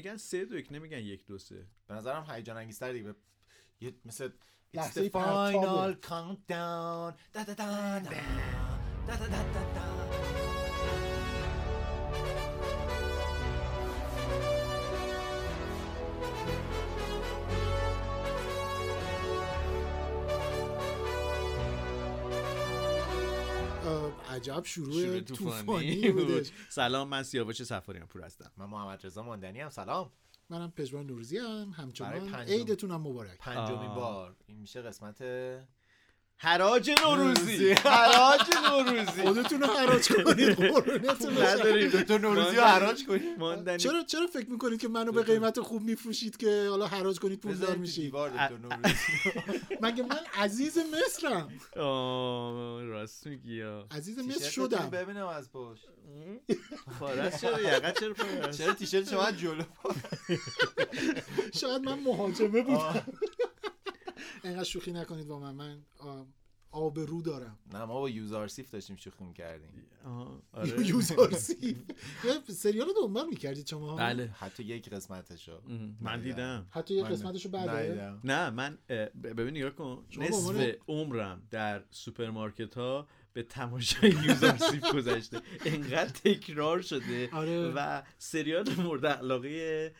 میگن سه دو یک نمیگن یک دو سه. به نظرم هیجان انگیزتر دیگه. یه مثل It's لحظه the پرتابه. final countdown. دا دا دا دا. دا دا دا دا عجب شروع شروع طوفانی بود. بودش. سلام من سیاوش سفاریان پور هستم. من محمد رضا ماندنی هم. سلام. منم پژمان نوروزی هم همچنان پنجم. عیدتون هم مبارک. پنجمین. بار. این میشه قسمت حراج نوروزی. حراج نوروزی. خودتون رو حراج کنید قربونتون بشم. نداریم. دکتر نوروزی رو حراج ماندنی. چرا چرا فکر می‌کنید که منو به قیمت خوب میفروشید که حالا حراج کنید پول دار بذاریم تو میشید؟ دیوار دکتر نوروزی. مگه من عزیز مصرم؟ آه راست میگی عزیز مصر شدم. ببینم از پشت. فارس چرا یقه چرا فارس چرا تیشرت شما جلو شاید من مهاجمه بودم. اینقدر شوخی نکنید با من. من آب رو دارم. نه ما با یوزارسیف داشتیم شوخی می‌کردیم آره. یوزارسی یه سریال رو دنبال می‌کردید شما؟ بله. حتی یک قسمتشو. ام، من دیدم. حتی من قسمتشو بعده ندیدم. نه من ببین نگاه کن. نصف عمرم در سوپرمارکت ها به تماشای یوزارسیف گذشته. انقدر تکرار شده آره. و سریال مورد علاقه.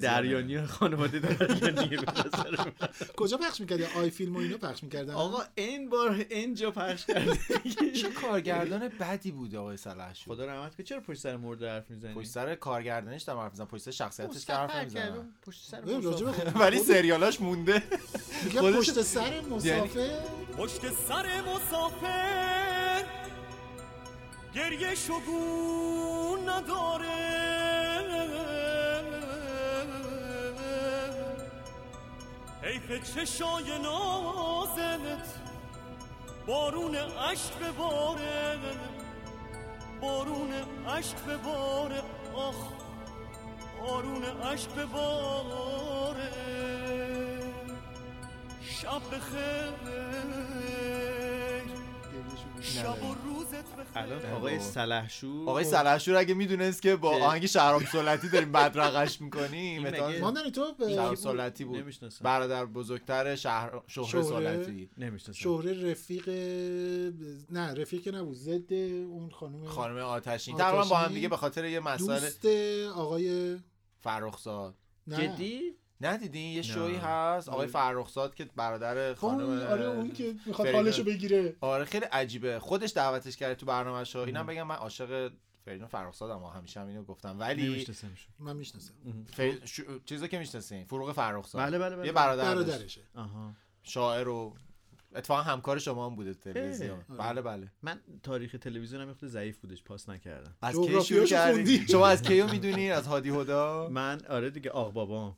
دریانی خانواده دریانی به نظر من. کجا پخش می‌کردی؟ آی فیلم و اینا پخش می‌کردن؟ آقا این بار اینجا پخش کرده چه کارگردان بدی بود آقای سلحشور خدا رحمت کنه چرا پشت سر مرده حرف می‌زنی؟ پشت سر کارگردانش دارم حرف می‌زنم. پشت سر شخصیتش که حرف نمی‌زنم پشت سر ولی سریالاش مونده. پشت سر مسافر پشت سر مسافر گریه شگون نداره. حیف چشای نازت بارون عشق بباره بارون عشق بباره آخ بارون عشق بباره شب بخیر. شب و الان آقای سلحشور آقای سلحشور اگه می‌دونست که با آهنگ شهرام سلطی داریم بدرقش می‌کنیم ماندنی تو شهرام سلطی بود. برادر بزرگتر شهر شهره؟ سلطی. نمی‌شناسم. شهره رفیق نه رفیق که نبود ضد اون خانم خانم آتشین. تقریبا با هم دیگه به خاطر یه مسئله دوست آقای فرخزاد. جدی؟ ندیدین؟ یه. شوی هست. آقای فرخزاد که برادر اون- خانم آره اون که می‌خواد. حالشو بگیره. آره خیلی عجیبه. خودش دعوتش کرده تو برنامه‌ش اینم بگم من عاشق فریدون فرخزادم. همیشه هم اینو گفتم. ولی من می‌شناسم. فری... شو... چیزا که می‌شناسین. فروغ فرخزاد. بله بله بله. یه برادر. برادرشه. آها. شاعر و اتفاقا همکار شما هم بوده تلویزیون. اه. بله بله. من تاریخ تلویزیونم یه خورده ضعیف بودش. پاس نکردم. از کی شروع کردی؟ شما از کیو می‌دونی از هادی هدا؟ من آره دیگه. آق بابام.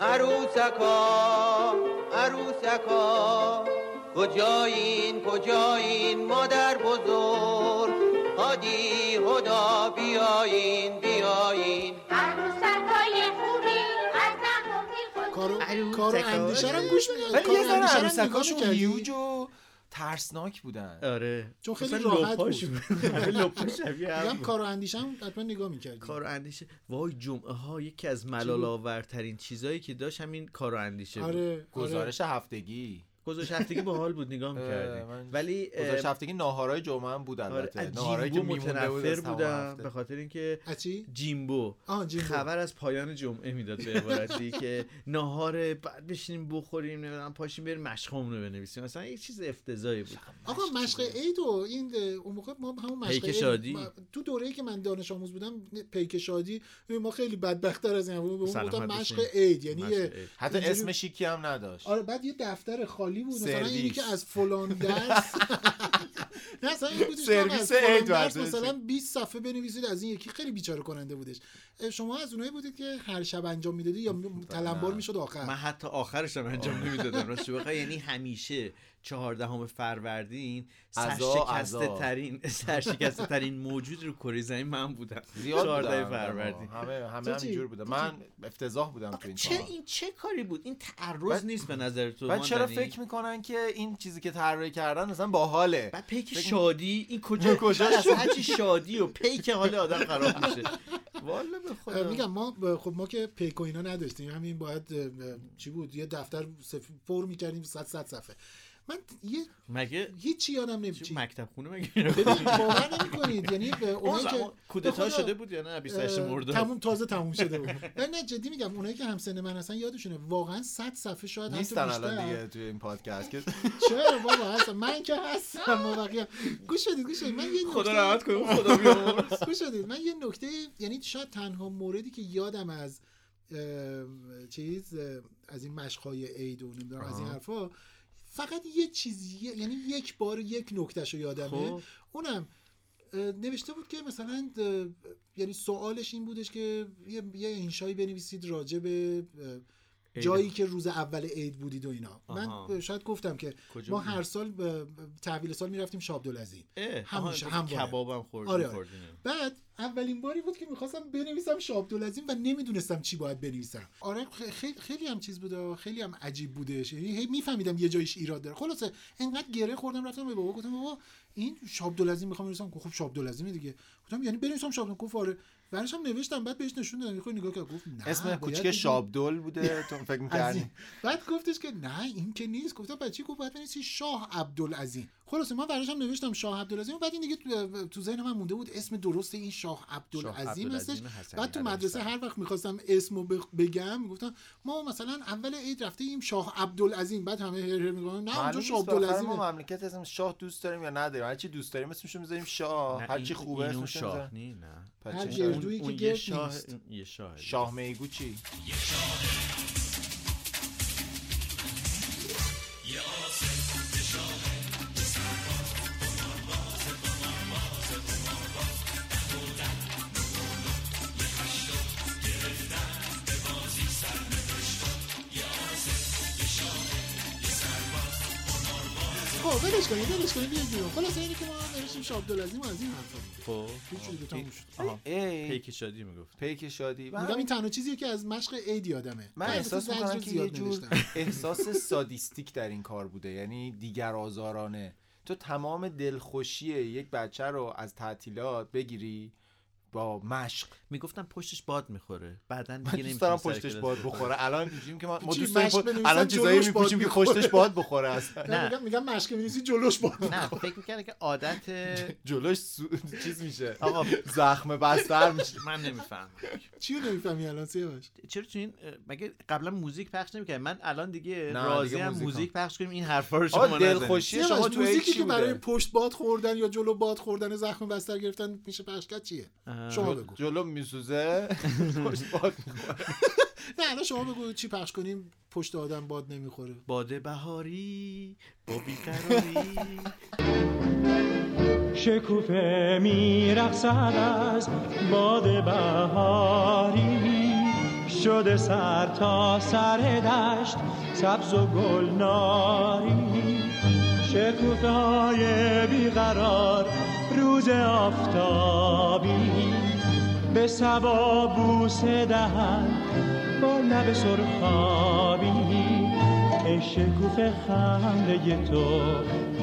عروسکا عروسکا کجایین کجایین مادر بزرگ هادی هدا بیاین بیاین عروسکای خوبی از کارو کارو اندیشه گوش میدن ولی یه ذره نگاه عروسکاشون می‌کردی؟ هیوج و ترسناک بودن. آره. چون خیلی راحت لپاش بود. آره، لپاش شبیه هم. کارو اندیشه هم حتما نگاه می‌کردی کار و اندیشه. وای جمعه ها یکی از ملال آورترین چیزایی که داشت همین کار و اندیشه بود. آره. گزارش هفتگی. گزارش هفتگی باحال بود نگاه اه، می‌کردیم ولی اه، گزارش هفتگی ناهارای جمعه هم بود آره البته. از ناهارایی که متنفر بودم هفته. به خاطر اینکه جیمبو. خبر از پایان جمعه می‌داد به عبارتی که ناهار بعد بشینیم بخوریم نمی‌دونم پاشیم بریم مشقمون رو بنویسیم. مثلا یه چیز افتضاحی بود. آقا مشق عید و این اون موقع ما همون مشق پیک عید- شادی. تو دوره‌ای که من دانش آموز بودم پیک شادی ما خیلی بدبخت‌تر از این بود. به اون. مشق عید یعنی. حتی اسم شیکی هم نداشت. آره بعد یه دفتر خالی بود مثلا. اینی که از فلان درس نه اصلا این بودش از فلان درس. مثلا 20 صفحه بنویسید از این یکی خیلی بیچاره کننده بودش شما از اونایی بودید که هر شب انجام می‌دادی یا تلمبار می‌شد من آخر حتی آخرش هم انجام نمی‌دادم راستش بخوای یعنی همیشه چهاردهم فروردین سرشکسته. ترین سرشکسته ترین موجود رو کره زمین من بودم. زیاد 14 بودن فروردین. همه همه؟ همینجور بوده من افتضاح بودم تو این چه کار. این چه کاری بود؟ این تعرض نیست به نظر تو بعد چرا؟ فکر می‌کنن که این چیزی که طراحی کردن مثلا باحاله؟ بعد پیک فکر- شادی این کجا کجا هرچی شادی و پیک حال آدم خراب میشه. والا به خدا. میگم ما خب ما که پیک و اینا نداشتیم همین باید چی بود؟ یه دفتر سف... پر می‌کردیم 100 100 صفحه. من یه مگه هیچی یادم چی نمیچی مکتب خونه مگه؟ ببین باور نمی‌کنید. یعنی اونایی که کودتا شده بود یا نه؟ 28 اه، مرداد. تموم تازه تموم شده بود. نه نه جدی میگم اونایی که همسن من هستن یادشونه. واقعا 100 صفحه شاید نیستن الان بیشتر دیگه توی این پادکست که چرا بابا؟ هستم. من که هستم ما بقیه. گوش بدید گوش بدید. من یه خدا رحمت کنه خدا بیامرز. گوش بدید. من یه نکته یعنی شاید تنها موردی که یادم از چیز از این مشقهای عید و نمی‌دونم از این. حرفا فقط یه چیزی یعنی یک بار یک نکتهشو یادمه. خب. اونم نوشته بود که مثلا یعنی سوالش این بودش که یه, یه انشایی بنویسید راجع به جایی که روز اول عید بودید و اینا. آها. من شاید گفتم که ما؟ هر سال تحویل سال می‌رفتیم شاب دولزی اه، همیشه، همواره. کبابم خورد آره، آره. بعد اولین باری بود که می‌خواستم بنویسم شاب عبدالعظیم و نمی‌دونستم چی باید بنویسم. آره خیلی خیلی هم چیز بوده خیلی هم عجیب بودش. یعنی هی میفهمیدم یه جایش ایراد داره. خلاصه انقدر گره خوردم رفتم به بابا گفتم بابا این شاب عبدالعظیم می‌خوام بنویسم. خب شاب عبدالعظیم دیگه. گفتم یعنی بنویسم شاب گفت آره. بعدش هم نوشتم بعد بهش نشون دادم. خود نگاه کرد گفت نه اسم کوچیک شابدول بوده تو فکر می‌کردی. بعد گفتش که نه این که نیست. گفتم بچه گفت؟ باید بنویسی شاه عبدالعظیم. خلاصه من براش هم نوشتم شاه عبدالعظیم و بعد این دیگه تو, تو ذهن من مونده بود اسم درست این شاه عبدالعظیم هستش. بعد تو مدرسه. هر وقت می‌خواستم اسمو بگم می‌گفتم ما مثلا اول عید رفتیم شاه عبدالعظیم بعد همه هر هر می‌گفتن نه اونجا شاه عبدالعظیم. ما مملکت اسم شاه دوست داریم یا نداریم. هر چی دوست داریم اسمشو می‌ذاریم شاه. هر چی خوبه اسمشو شاه نه. هر شاه؟ گردویی که اون یه گرد شاه نیست. یه شاه شاه میگو چی؟ خب ولش کنید ولش کنید بیاید بیرون خلاصه اینی که ما نوشتیم شاه عبدالعظیم از این حرفا خب هیچ چیزی تموم شد پیک شادی می‌گفت پیک شادی من میگم این تنها چیزیه که از مشق عید یادمه من احساس می‌کنم که یه زیاد جور. احساس سادیستیک در این کار بوده. یعنی دیگر آزارانه. تو تمام دلخوشی یک بچه رو از تعطیلات بگیری با مشق. می‌گفتم پشتش باد می‌خوره. بعدا دیگه دوست دارم پشتش باد. بخوره. الان میگیم که ما دوست داریم الان چیزایی میپوشیم که. پشتش باد بخوره اصلا نه. میگم میگم مشق بنویسی جلوش باد نه فکر می‌کرده که عادت جلوش. چیز میشه. آقا زخم بستر میشه. من نمیفهم چی رو نمی‌فهمی الان؟ سیاوش. چرا تو این مگه قبلا موزیک پخش نمی‌کرد من الان دیگه راضی هم موزیک. پخش کنیم این حرفا رو شما. دلخوشی شما تو موزیکی که برای پشت باد خوردن یا جلو باد خوردن زخم بستر گرفتن میشه پخش کرد چیه؟ شما بگو جلو میسوزه باد. نه الان شما بگو چی پخش کنیم پشت آدم باد نمی‌خوره باد بهاری با بیقراری شکوفه میرقصد از باد بهاری شده سر تا سر دشت سبز و گلناری شکوفه های بیقرار روز آفتابی به سبا بوسه دهند با لب سرخابی. ای شکوفه خنده تو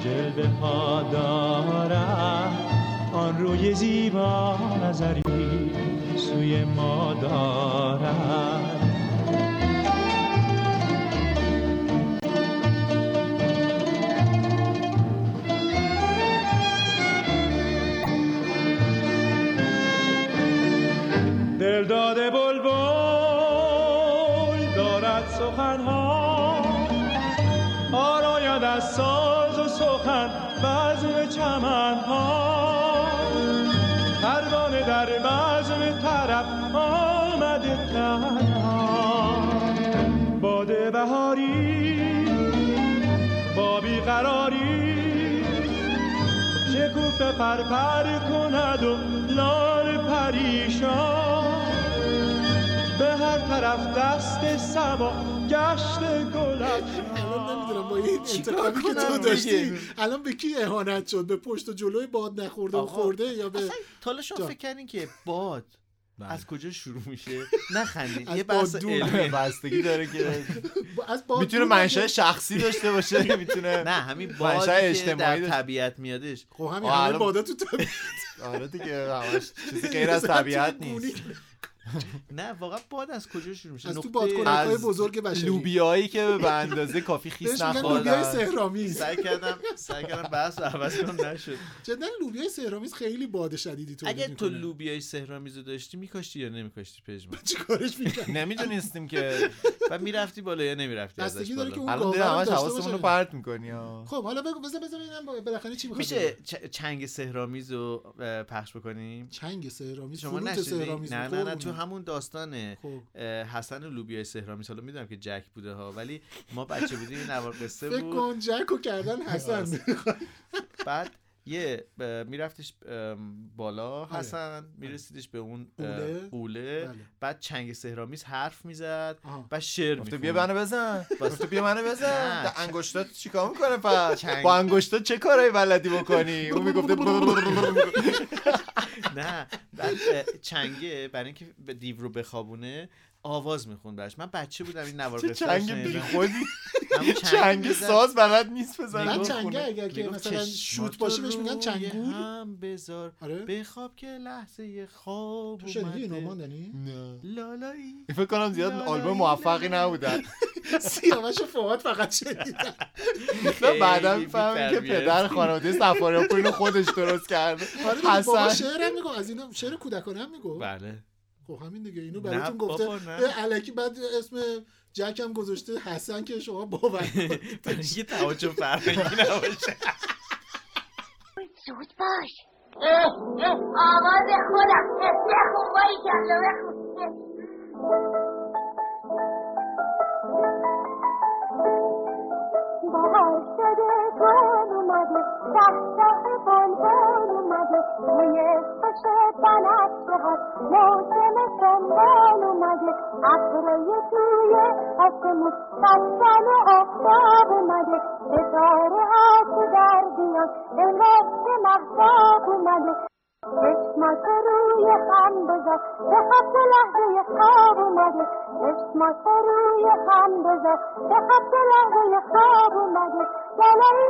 جلوه ها دارد. آن روی زیبا نظری سوی ما دارد. دل داده بلبل دارد سخنها. آراید از ساز و سخن بزم چمنها. پروانه در بزم طرف آمده تنها. باد بهاری با بیقراری شکوفه پر پر کند و لال پریشان. هر طرف دست سبا گشت گلب الان نمی‌دونم با این انتخابی که تو داشتی؟ الان به کی اهانت شد به پشت و جلوی باد نخورده و خورده یا به اصلا شما. فکر کردین که باد بله. از کجا شروع میشه نخندین از یه بحث. علمی بستگی داره که از باد می‌تونه منشأ. شخصی داشته باشه می‌تونه نه همین بادی که اجتماعی در طبیعت میادش خب همین همه بادا تو طبیعت آره دیگه همش چیزی غیر از طبیعت نیست نه واقعا باد از کجا شروع میشه؟ از تو از بزرگ بشری. لوبیایی که به اندازه کافی خیس میگن لوبیای نخوردن سهرامیز سعی کردم سعی کردم بحث رو عوض کنم نشد. جدا لوبیای سهرامیز خیلی باد شدیدی تولید اگه تو. لوبیای سهرامیزو داشتی میکاشتی یا نمیکاشتی پژمان؟ چی کارش می‌کنه نمی‌دونستیم که و می‌رفتی بالا یا نمی‌رفتی ازش بالا؟ اون الان همش حواسمون رو. پرت می‌کنی خب حالا بگو بذار بذار ببینم با- بالاخره چی میشه چنگ سهرامیز رو پخش بکنیم؟ چنگ سهرامیز شما نشدی سهرامیز نه نه نه. تو همون داستانه اه، حسن لوبیای سهرامیز حالا می‌دونم که جک بوده ها ولی ما بچه بودیم این نوار قصه فکر بود. کن جکو کردن حسن. بعد یه میرفتش بالا حسن میرسیدش به اون قوله؟ بله. بعد چنگ سهرامیز حرف می‌زد. بعد شعر می‌خوند. بیا منو بزن. گفته بیا منو بزن. انگشتات چیکار می‌کنه پس. با انگشتات چه کارایی بلدی بکنی؟ اون می‌گفته نه بعد چنگه برای اینکه دیو رو بخوابونه آواز می‌خوند براش. من بچه بودم این نوار قصه چنگ بی خودی همون چنگ. ساز بلد نیست بزنه. خونه. اگر که مثلا شوت باشه بهش میگن چنگول هم بذار. آره. بخواب که لحظه خواب تو شنیدی اینو ماندنی نه. لالایی. فکر کنم زیاد آلبوم موفقی. نبودن سیاوش فواد فقط بعدا خیلی می‌فهمیم که. پدر خانواده سفاریاپور اینو خودش درست کرده آره حسن. شعرم میگو از اینا شعر کودکانه هم میگو. بله. خب همین دیگه اینو براتون گفته بابا، الکی بعد اسم جک هم گذاشته حسن که شما باور کنید. اینکه توجه فرهنگی نباشه. زود باش. آواز خودم. بخون باری کلا بخون. بهار ته بلبل اومده روی خوش بنفشه ها موسم سنبال اومده ابرای توی آسمون بستن آفتاب اومده ستاره ها تو در بیان انگار که مهتاب اومده چشمات روی هم بذار به خط لحظه خواب اومده چشمات روی هم بذار به خط لحظه خواب اومده لالایی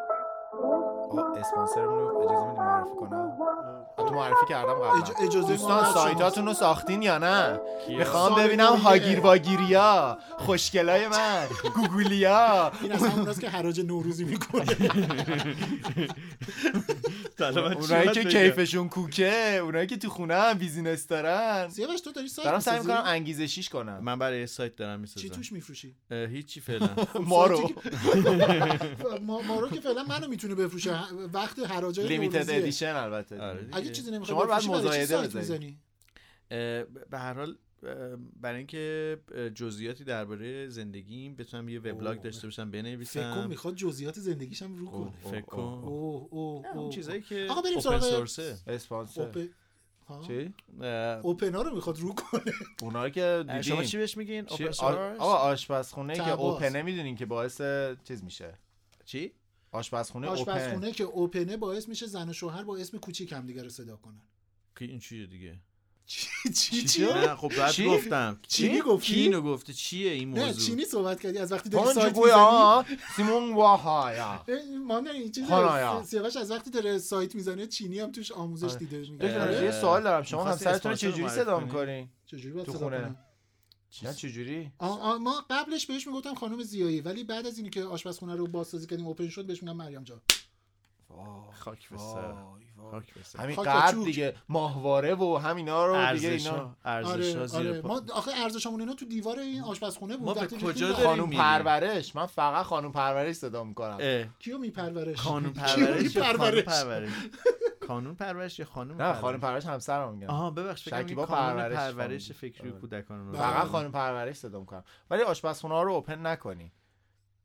اسپانسرمون رو اجازه میدی معرفی کنم؟ تو معرفی کردم قبلا. اج- اجازه دوستان سایتاتون رو ساختین یا نه؟ می‌خوام ببینم. هاگیر واگیریا خوشگلای من گوگولیا. این از همون که حراج نوروزی می‌کنه. اونایی که کیفشون کوکه اونایی که تو خونه هم بیزینس دارن. سیاوش تو داری سایت دارم سعی؟ می‌کنم انگیزشیش کنم. من برای سایت دارم چی می‌سازم توش میفروشی؟ هیچی فعلا. ما رو ما, ما رو که فعلا منو می‌تونه بفروشه. وقت حراجای لیمیتد. ادیشن البته. آره. اگه چیزی نمی‌خواد شما چی مزایده؟ اه، به هر حال برای اینکه جزئیاتی درباره زندگیم بتونم یه وبلاگ. داشته باشم فکر بنویسم می‌خواد جزئیات زندگیش هم رو کنه. فکر کن. اوه اوه نه، اون چیزایی که آقا بریم اوپن سراغ اسپانسر؟ چی؟ اوپنا رو می‌خواد رو کنه. اونا که اه، شما چی بهش میگین؟ آقا آشپزخونه که. اوپنه می‌دونین که باعث چیز میشه. چی؟ آشپزخونه اوپن آشپزخونه که اوپنه باعث میشه زن و شوهر با اسم کوچیک هم دیگه رو صدا کنن. که این چیه دیگه؟ چی چی نه خب بعد؟ گفتم. چینی گفتی؟ اینو گفته؟ چیه این نه موضوع؟ چینی صحبت کردی. از وقتی داری سایت می‌زنی سیمون واهایا. ما نه این چیز. سیاوش از وقتی داره سایت می‌زنه چینی هم توش آموزش آره. دیده میگه. اه، یه سوال دارم. شما همسرتون چجوری معرفی صدا کنی؟ می‌کنین چجوری باید تو صدا نه چجوری؟ ما قبلش بهش می‌گفتم خانم زیایی ولی بعد از اینی که آشپزخونه رو بازسازی کردیم اوپن شد بهش میگم مریم جان. خاک به سر. همین چوک. دیگه ماهواره و همینا رو دیگه اینا. ارزش آره ها زیر آره. پا. ما آخه ارزشمون اینا تو دیوار این آشپزخونه بود. ما به وقتی کجا می‌ریم. پرورش. من فقط خانوم پرورش صدا می‌کنم. اه، کیو میپرورش؟ قانون کیو پرورش یا خانم؟ پرورش؟ قانون پرورش یا خانم نه خانوم پرورش همسرم میگم آها ببخش فکر شکیبا پرورش پرورش خانم. فکری آره. کودکان رو بله. فقط خانوم پرورش صدا می‌کنم. ولی آشپزخونه ها رو اوپن نکنی.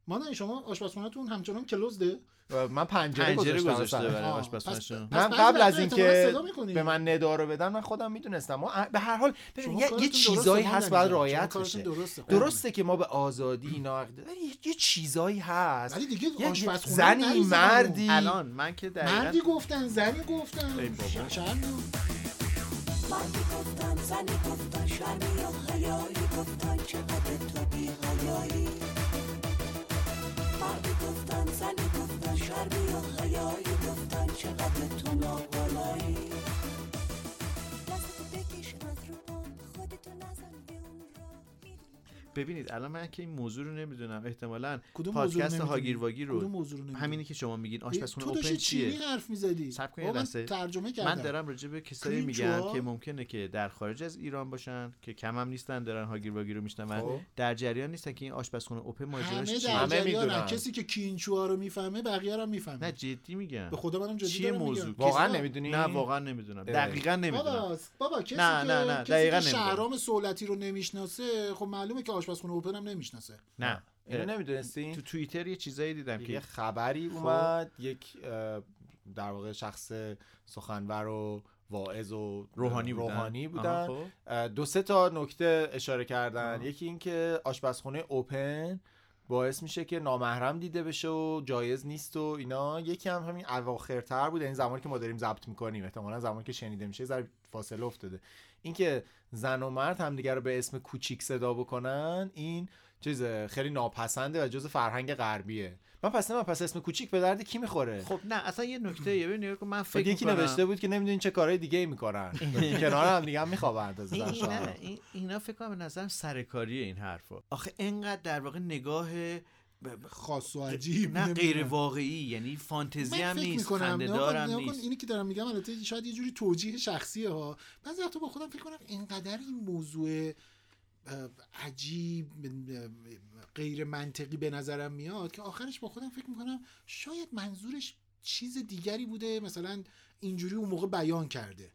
مادر شما آشپزخونهتون همچنان کلوزده؟ و من پنجره, پنجره گذاشته. برای من قبل از اینکه. به من ندا رو بدن من خودم می‌دونستم. ما به هر حال یه, چیزایی هست. باید رعایت بشه. درسته. درسته که ما به آزادی ولی یه, چیزایی هست. ولی دیگه یه آشپزخونه زنی مردی الان من که دقیقا مردی گفتن زنی گفتن. ای بابا. چند مردی گفتن زنی گفتن شرمی و حیایی گفتن چقدر تو بی حیایی مردی زنی گفتن شرمی و حیایی گفتن چقدر ببینید الان من که این موضوع رو نمی‌دونم احتمالا کدوم پادکست؟ هاگیر واگیر کدوم رو موضوع رو؟ همینی که شما میگین تو آشپزخونه داشتی اوپن چینی چیه حرف می‌زدی صبر کنید من لحظه. ترجمه کردم من دارم راجع به کسایی؟ میگم که ممکنه که در خارج از ایران باشن که کم هم نیستن دارن هاگیر واگیر رو میشنون خب. در جریان نیستن که این آشپزخونه اوپن ماجراش چیه همه. می‌دونن. کسی که کینچوها رو می‌فهمه بقیه رو هم می‌فهمه نه جدی میگم به خدا منم جدی چیه موضوع؟ واقعا نمی‌دونی نه واقعا نمی‌دونم. دقیقا نمی‌دونم بابا بابا کسی که. شهرام سولتی رو نمی‌شناسه خب معلومه که آشپزخونه اوپن هم نمی‌شناسه. نه. اینو اه، نمی‌دونستی؟ تو توییتر یه چیزایی دیدم یه که خبری اومد یک در واقع شخص سخنور و واعظ و روحانی بودن. روحانی بودن. خب. دو سه تا نکته اشاره کردن. یکی این که آشپزخونه اوپن باعث میشه که نامحرم دیده بشه و جایز نیست و اینا. یکی هم همین اواخرتر بود این زمانی که ما داریم ضبط می‌کنیم احتمالا زمانی که شنیده میشه یه ذره فاصله افتاده. اینکه زن و مرد همدیگه رو به اسم کوچیک صدا بکنن این چیز خیلی ناپسنده و جز فرهنگ غربیه. من پس من پس اسم کوچیک به درد کی می‌خوره؟ خب نه اصلا یه نکته یه ببین من فکر فکر یکی نوشته بود که نمی‌دونین چه کارهای دیگه ای می‌کنن کنار هم دیگه هم میخوابند از این زن اینا, فکر کنم به نظرم سرکاریه این حرفا. آخه انقدر در واقع نگاه خاص و عجیب نه. غیر واقعی یعنی فانتزی هم نیست خنده دارم نیست. اینی که دارم میگم البته شاید یه جوری توجیه شخصیه ها. بعضی وقتا با خودم فکر کنم اینقدر این موضوع عجیب غیر منطقی به نظرم میاد که آخرش با خودم فکر می‌کنم شاید منظورش چیز دیگری بوده مثلا اینجوری اون موقع بیان کرده.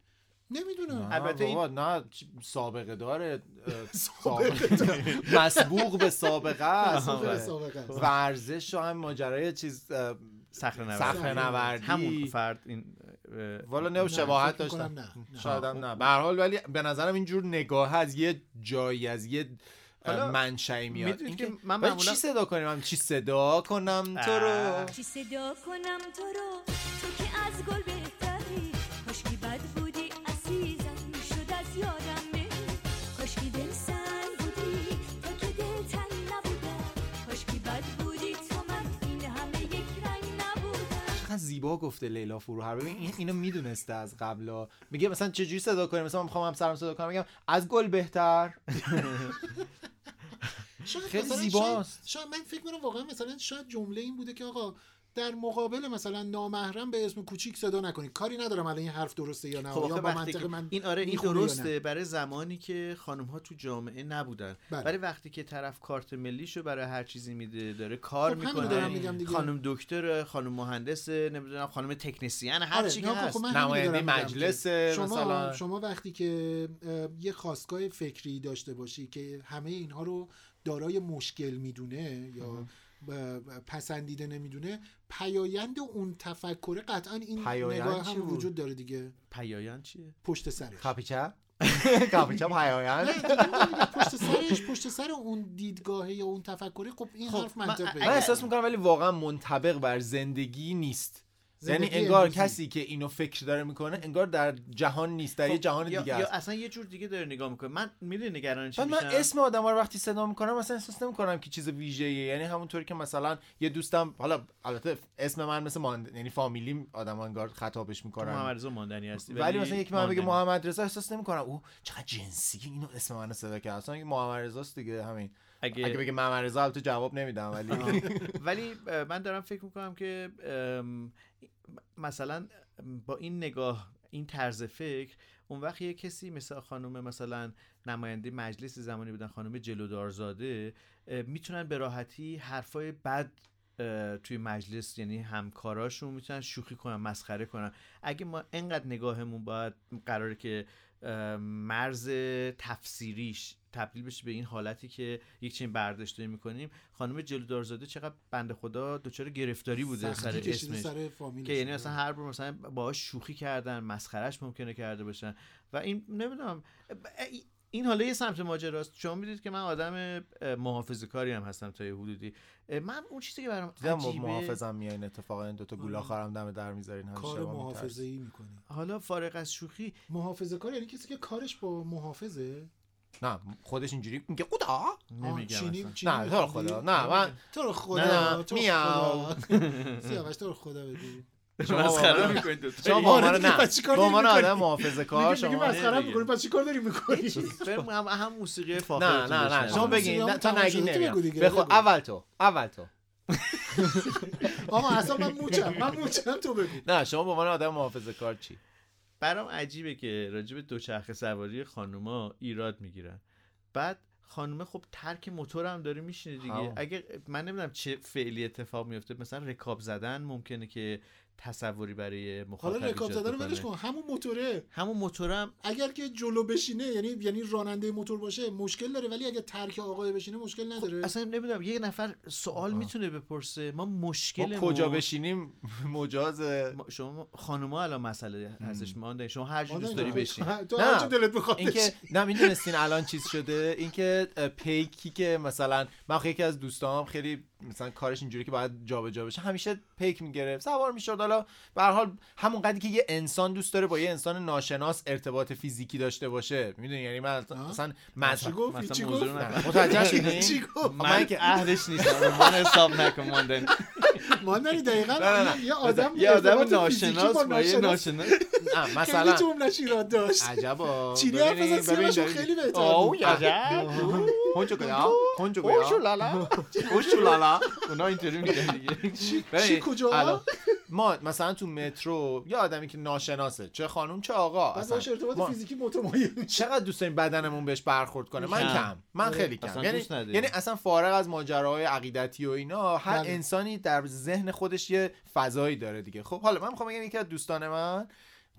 نمی‌دونم. نه البته این- بابا نه چ- سابقه داره مسبوق به سابقه است. است. ورزش و هم ماجرای چیز صخره نوردی. همون فرد این والا نه، نه شباهت داشتن. نه، نه. شاید هم نه. به هر حال ولی به نظرم اینجور نگاه از یه جایی از یه منشأی میاد. می‌دونید که اینکه من ولی معمولا- چی صدا کنیم؟ من چی صدا کنم تو رو؟ چی صدا کنم تو رو؟ تو که از گل زیبا گفته لیلا فروهر. ببین این اینو می‌دونسته از قبلا. میگه مثلا چجوری صدا کنیم؟ مثلا می‌خوام همسرم صدا کنم میگم از گل بهتر. خیلی زیباست. شاید, شاید من فکر کنم واقعا مثلا شاید جمله این بوده که آقا در مقابل مثلا نامحرم به اسم کوچیک صدا نکنید کاری ندارم الان این حرف درسته یا نه خب یا با منطق من این آره این. درسته برای زمانی که خانم ها تو جامعه نبودن بله. برای وقتی که طرف کارت ملیشو برای هر چیزی میده داره کار خب همینو دارم میگم می‌کنه دیگه. خانم دکتر خانم مهندس نمی‌دونم خانم تکنسین هر آره، چی که نه، خب هست نماینده مجلس شما مثلا. شما وقتی که یه خواستگاه فکری داشته باشی که همه اینها رو دارای مشکل می‌دونه یا پسندیده نمی‌دونه. پیایند اون تفکر قطعا این پیایند نگاه هم؟ وجود داره دیگه. پیایان چیه؟ پشت سرش. کاپیچا کاپیچا پیایند؟ پشت سرش پشت سر اون دیدگاهه یا اون تفکری خب این خب، حرف من- منطق من. احساس می‌کنم ولی واقعا منطبق بر زندگی نیست. یعنی انگار امروزی. کسی که اینو فکر داره می‌کنه انگار در جهان نیست در یه خب، جهان یا, دیگه یا است. اصلا یه جور دیگه داره نگاه می‌کنه. من می‌دونی نگران چی من اسم آدم رو وقتی صدا می‌کنم مثلا احساس نمی‌کنم که چیز ویژه‌ایه. یعنی همونطوری که مثلا یه دوستم حالا البته اسم من مثل ماند... یعنی فامیلیم آدم انگار خطابش تو می‌کنن محمد رضا ماندنی هستی ولی مثلا یکی من بگه. محمد رضا احساس نمی‌کنم. او چقدر جنسی اینو اسم منو صدا کرد. اصلا محمد رضاست دیگه همین. اگه, اگه بگه محمد رضا البته جواب نمیدم ولی ولی من دارم فکر می‌کنم که مثلا با این نگاه این طرز فکر اون وقت یه کسی مثل خانم مثلا نماینده مجلس زمانی بودن خانم جلودارزاده می‌تونن به راحتی حرفای بد توی مجلس یعنی همکاراشون می‌تونن شوخی کنن مسخره کنن. اگه ما انقدر نگاهمون باید قراره که مرز تفسیریش تبدیل بشه به این حالتی که یک چنین برداشتی می‌کنیم. خانم جلودارزاده چقدر بنده خدا دچار گرفتاری بوده سر اسمش؟ سر که یعنی مثلا هر بار مثلا باهاش شوخی کردن مسخرش ممکنه کرده باشن. و این نمی‌دونم این حالا یه سمت ماجراست. شما می‌دید که من آدم محافظه کاری هم هستم تا یه حدودی. من اون چیزی که برام دیدم عجیبه محافظم میایین اتفاقا این دوتا گولاخارم دم در می‌ذارین همیشه کار محافظه ای می‌کنی. حالا فارغ از شوخی محافظه کار یعنی کسی که کارش با محافظه؟ نه خودش اینجوری میگه خدا؟ نمیگم نه تو؟ خدا. نه من تو رو خدا. خدا. سیاوش تو رو خدا شما مسخره با من- می‌کنید دوتا. شما با آره عنوان نه عنوان داری آدم؟ محافظه کار میگه میگه شما مسخره نمیگه. می‌کنی پس چیکار داری می‌کنی هم, هم موسیقی نه فاخرتون نه نه بشنویم. شما بگین. نه، تا دیگه، بخو. اول تو اول تو آقا اصلا من موچم من موچم تو بگو نه شما به عنوان آدم محافظه کار چی برام عجیبه که راجب دوچرخه سواری خانوما ایراد می‌گیرن بعد خانومه خب ترک موتور هم داره میشینه دیگه همون. اگه من نمی‌دونم چه فعلی اتفاق میفته مثلا رکاب زدن ممکنه که تصوری برای مخاطب حالا رکاب زدن رو ولش. کن همون موتوره همون موتورم اگر که جلو بشینه یعنی یعنی راننده موتور باشه مشکل داره ولی اگه ترک آقای بشینه مشکل نداره اصلا نمی‌دونم یه نفر سوال. می‌تونه بپرسه ما ما مشکل کجا بشینیم مجازه شما خانوما الان مسئله هستش ما. شما هر جور دوست داری. بشین تو. هر دلت بخواد اینکه. نه می‌دونستین الان چیز شده اینکه پیکی که مثلا من یکی از دوستام خیلی مثلا کارش اینجوری که باید جابجا بشه همیشه پیک می‌گرفت سوار می‌شد. حالا به هر حال همون قدری که یه انسان دوست داره با یه انسان ناشناس ارتباط فیزیکی داشته باشه. می‌دونی؟ یعنی من. مثلا مثلا مثلا چی موضوع گفت متوجه گفت؟ من که اهلش نیستم. من حساب نکن ماندنی ماندنی دقیقا نه، نه. یه آدم یه آدم ناشناس با یه ناشناس. خیلی مثلا جمله‌ش ایراد داشت. عجبا. چینی حرف بزن دارید- خیلی بهتر آو بود. عجب. هونجو گویا هونجو گویا اوشولالا اوشولالا اونا اینطوری میگن دیگه. چی کجا؟ ما مثلا تو مترو یه آدمی که ناشناسه چه خانوم چه آقا باش ارتباط ما- فیزیکی متمایل چقدر دوست داریم بدنمون بهش برخورد کنه؟ من کم. من آره. خیلی کم. اصلا یعنی. یعنی اصلا فارغ از ماجراهای عقیدتی و اینا هر بله. انسانی در ذهن خودش یه فضایی داره دیگه. خب حالا من می‌خوام بگم یکی از دوستان من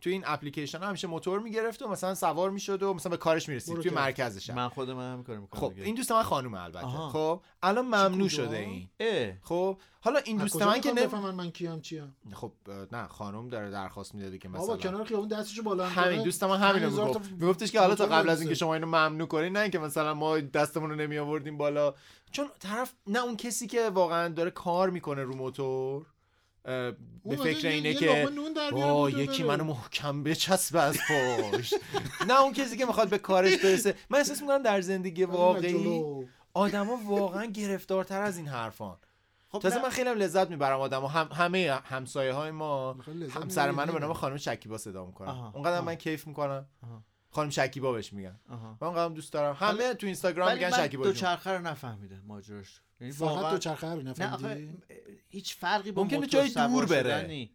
تو این اپلیکیشن ها همیشه موتور می‌گرفت و مثلا سوار می‌شد و مثلا به کارش می‌رسید توی. مرکزش. من خود من هم کار می‌کنم خب این دوست من خانومه البته آها. خب الان ممنوع؟ شده این اه خب حالا این دوست من که نم... بفهمن من کیم چیم خب نه خانم داره درخواست می‌داده که بابا مثلا کنار خیابون دستشو بالا همین. دوست من همینو 5000 تا می‌گفت میگفتش که حالا تا قبل از. اینکه شما اینو ممنوع کنین نه اینکه مثلا ما دستمون رو نمی آوردیم بالا چون طرف نه اون کسی که واقعا داره کار می‌کنه رو موتور به فکر اینه که با موتور یکی. منو محکم بچسبه از پشت نه اون کسی که می‌خواد به کارش برسه من احساس می‌کنم در زندگی ولی واقعی. آدما واقعا گرفتارتر از این حرفان خب تازه. من خیلی هم لذت می‌برم آدم هم همه همسایه های ما همسر؟ منو به نام خانم شکیبا صدا می‌کنن آها. اونقدر. من کیف می‌کنم آها. خانم شکیبا بهش میگن. آها. من اونقدر دوست دارم. همه تو اینستاگرام میگن شکیبا دو چرخه رو نفهمیدم ماجراش. یعنی فقط واقعا دو چرخه رو نفهمیدی؟ هیچ فرقی با ممکنه جای دور بره.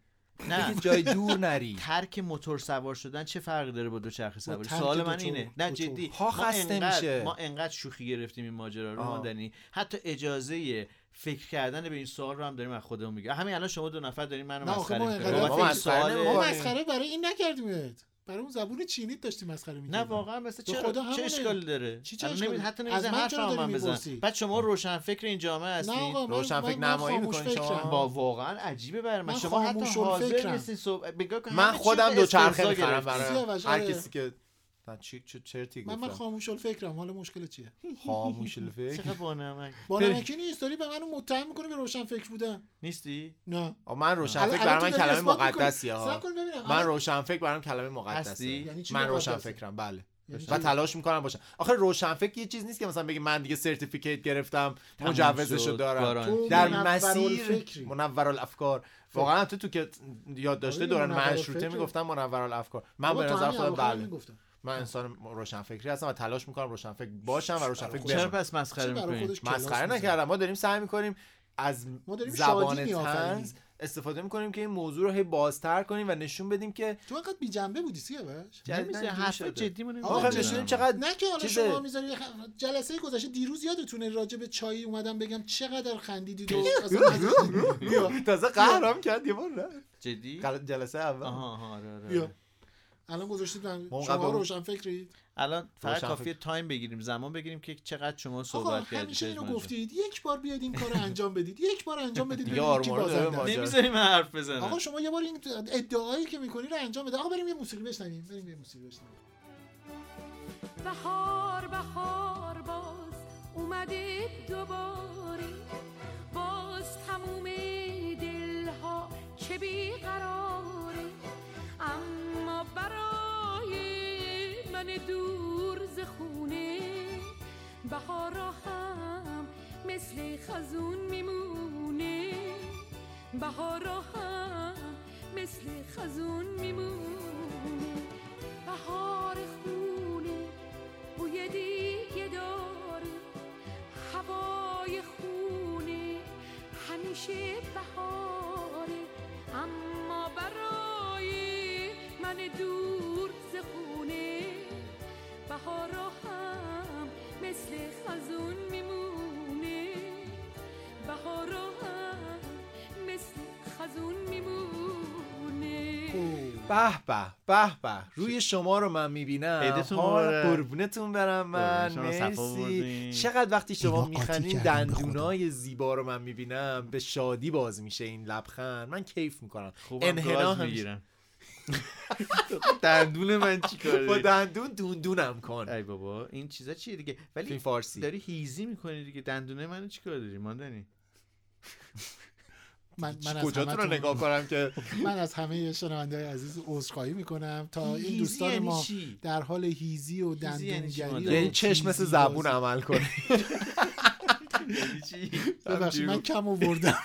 نه. جای دور نری. ترک موتور سوار شدن چه فرقی داره با دوچرخه سواری سوال من اینه. نه. جدی. پا ما خسته انقدر- میشه. ما انقدر شوخی گرفتیم این ماجرا رو آه. ماندنی حتی اجازه فکر کردن به این سوال رو هم داریم از خودمون میگه همین الان شما دو نفر دارین منو مسخره ما می‌کنید. ما مسخره برای این نکردیمت. برای اون زبون چینیت داشتی مسخره می‌کردی نه واقعا مثل به چه خدا چه. اشکالی داره چی چه؟ نمی- حتی از نمیزن من حرف چرا هم بزن؟ بعد شما روشن فکر این جامعه هستین من- روشن فکر نمایی خاموش می‌کنی شما؟ با واقعا عجیبه برای من شما حتی حاضر. نیستین که من خودم دو چرخه می‌خرم. برای هر آره. کسی که نه، چی چه چرتی من من گفتم. خاموش الفکرم حالا مشکل چیه؟ خاموش الفکر؟ چقدر بانمک با نمکی نیست داری به منو متهم می‌کنی به روشن فکر بودن. نیستی؟ نه. من روشن فکر من داری کلمه. مقدسیه ها ببینم. من روشن فکر برام کلمه مقدسه؟ یعنی من؟ روشن فکرم بله. یعنی و؟ تلاش می‌کنم باشم. آخه روشن فکر یه چیز نیست که مثلا بگی من دیگه سرتیفیکیت گرفتم مجوزشو دارم. در مسیر. منور الافکار واقعا تو تو که یاد داشته آره، دوران مشروطه. می‌گفتم منور الافکار من به نظر خودم بله. می‌گفتم. من انسان روشن فکری هستم و تلاش می‌کنم روشن فکر باشم و روشن فکر چرا پس مسخره کلاس مسخره؟ نکردم. ما داریم سعی می‌کنیم از ما داریم زبان. طنز استفاده می‌کنیم که این موضوع رو هی بازتر کنیم و نشون بدیم که تو انقدر بی جنبه بودی سیاوش اینجوری حرف. جدی آقا آخه جدی. نشونیم چقدر نه که حالا. شما می‌ذاری جلسه گذشته دیروز یادتونه راجع به چای اومدم بگم چقدر خندیدید و تازه قهرم کرد یه بار نه جدی جلسه اول. آها آره آره. الان گذاشتید من ما شما روشن فکرید الان فقط کافیه. time بگیریم زمان بگیریم که چقدر شما صحبت کردید همیشه اینو. گفتید یک بار بیاید این کارو انجام بدید یک بار انجام بدید دیگه ببینید کی آرمانو داره بازنده است. ماجرا. نمی‌ذاری من حرف بزنم آقا شما یه بار این ادعایی که می‌کنی رو انجام بده آقا بریم یه موسیقی بشنویم بریم یه موسیقی بشنویم بهار بهار باز اومده دوباره باز تموم دلها چه بیقراره من دور ز خونه بهارا هم مثل خزون میمونه. بهارا هم مثل خزون میمونه. بهار خونه بوی دیگه داره. هوای خونه همیشه بهاره. اما برای من دور بهارا هم مثل خزون میمونه. بهارا هم مثل خزون میمونه. به به به به روی شما رو من می‌بینم. قربونتون برم من. مرسی. چقدر وقتی شما خدا. دندونای زیبا رو من می‌بینم. به شادی باز میشه این لبخند. من کیف می‌کنم. خوبم انحنا گاز همیشه- می‌گیرم. دندون من چی با دندون دوندونم کن. ای بابا این چیزا چیه دیگه؟ ولی فارسی. داری هیزی می‌کنی دیگه. دندونه منو چی کار داری ماندنی؟ من من از کجاتون رو نگاه کنم که؟ من از همه شنونده عزیز عذرخواهی می‌کنم تا این دوستان یعنی ما؟ در حال هیزی و یعنی دندونگری؟ یعنی و چشم مثل زبون. عمل کنه ببخشید من کم آوردم.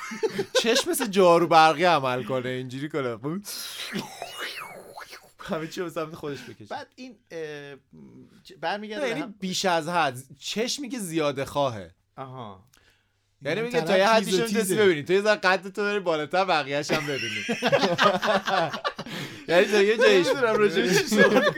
چشم مثل جارو برقی عمل کنه اینجوری کنه. همه چی به سمت خودش بکشه. بعد این برمیگرده یعنی بیش از حد چشمی که زیاده خواهه. آها. یعنی این میگه تا یه حدی تیز و شما می‌تونستی تیزه. ببینی. تو یه ذره قد تو داری بالاتر بقیه‌اش هم ببینی. یعنی تا یه جایش راجع چی صحبت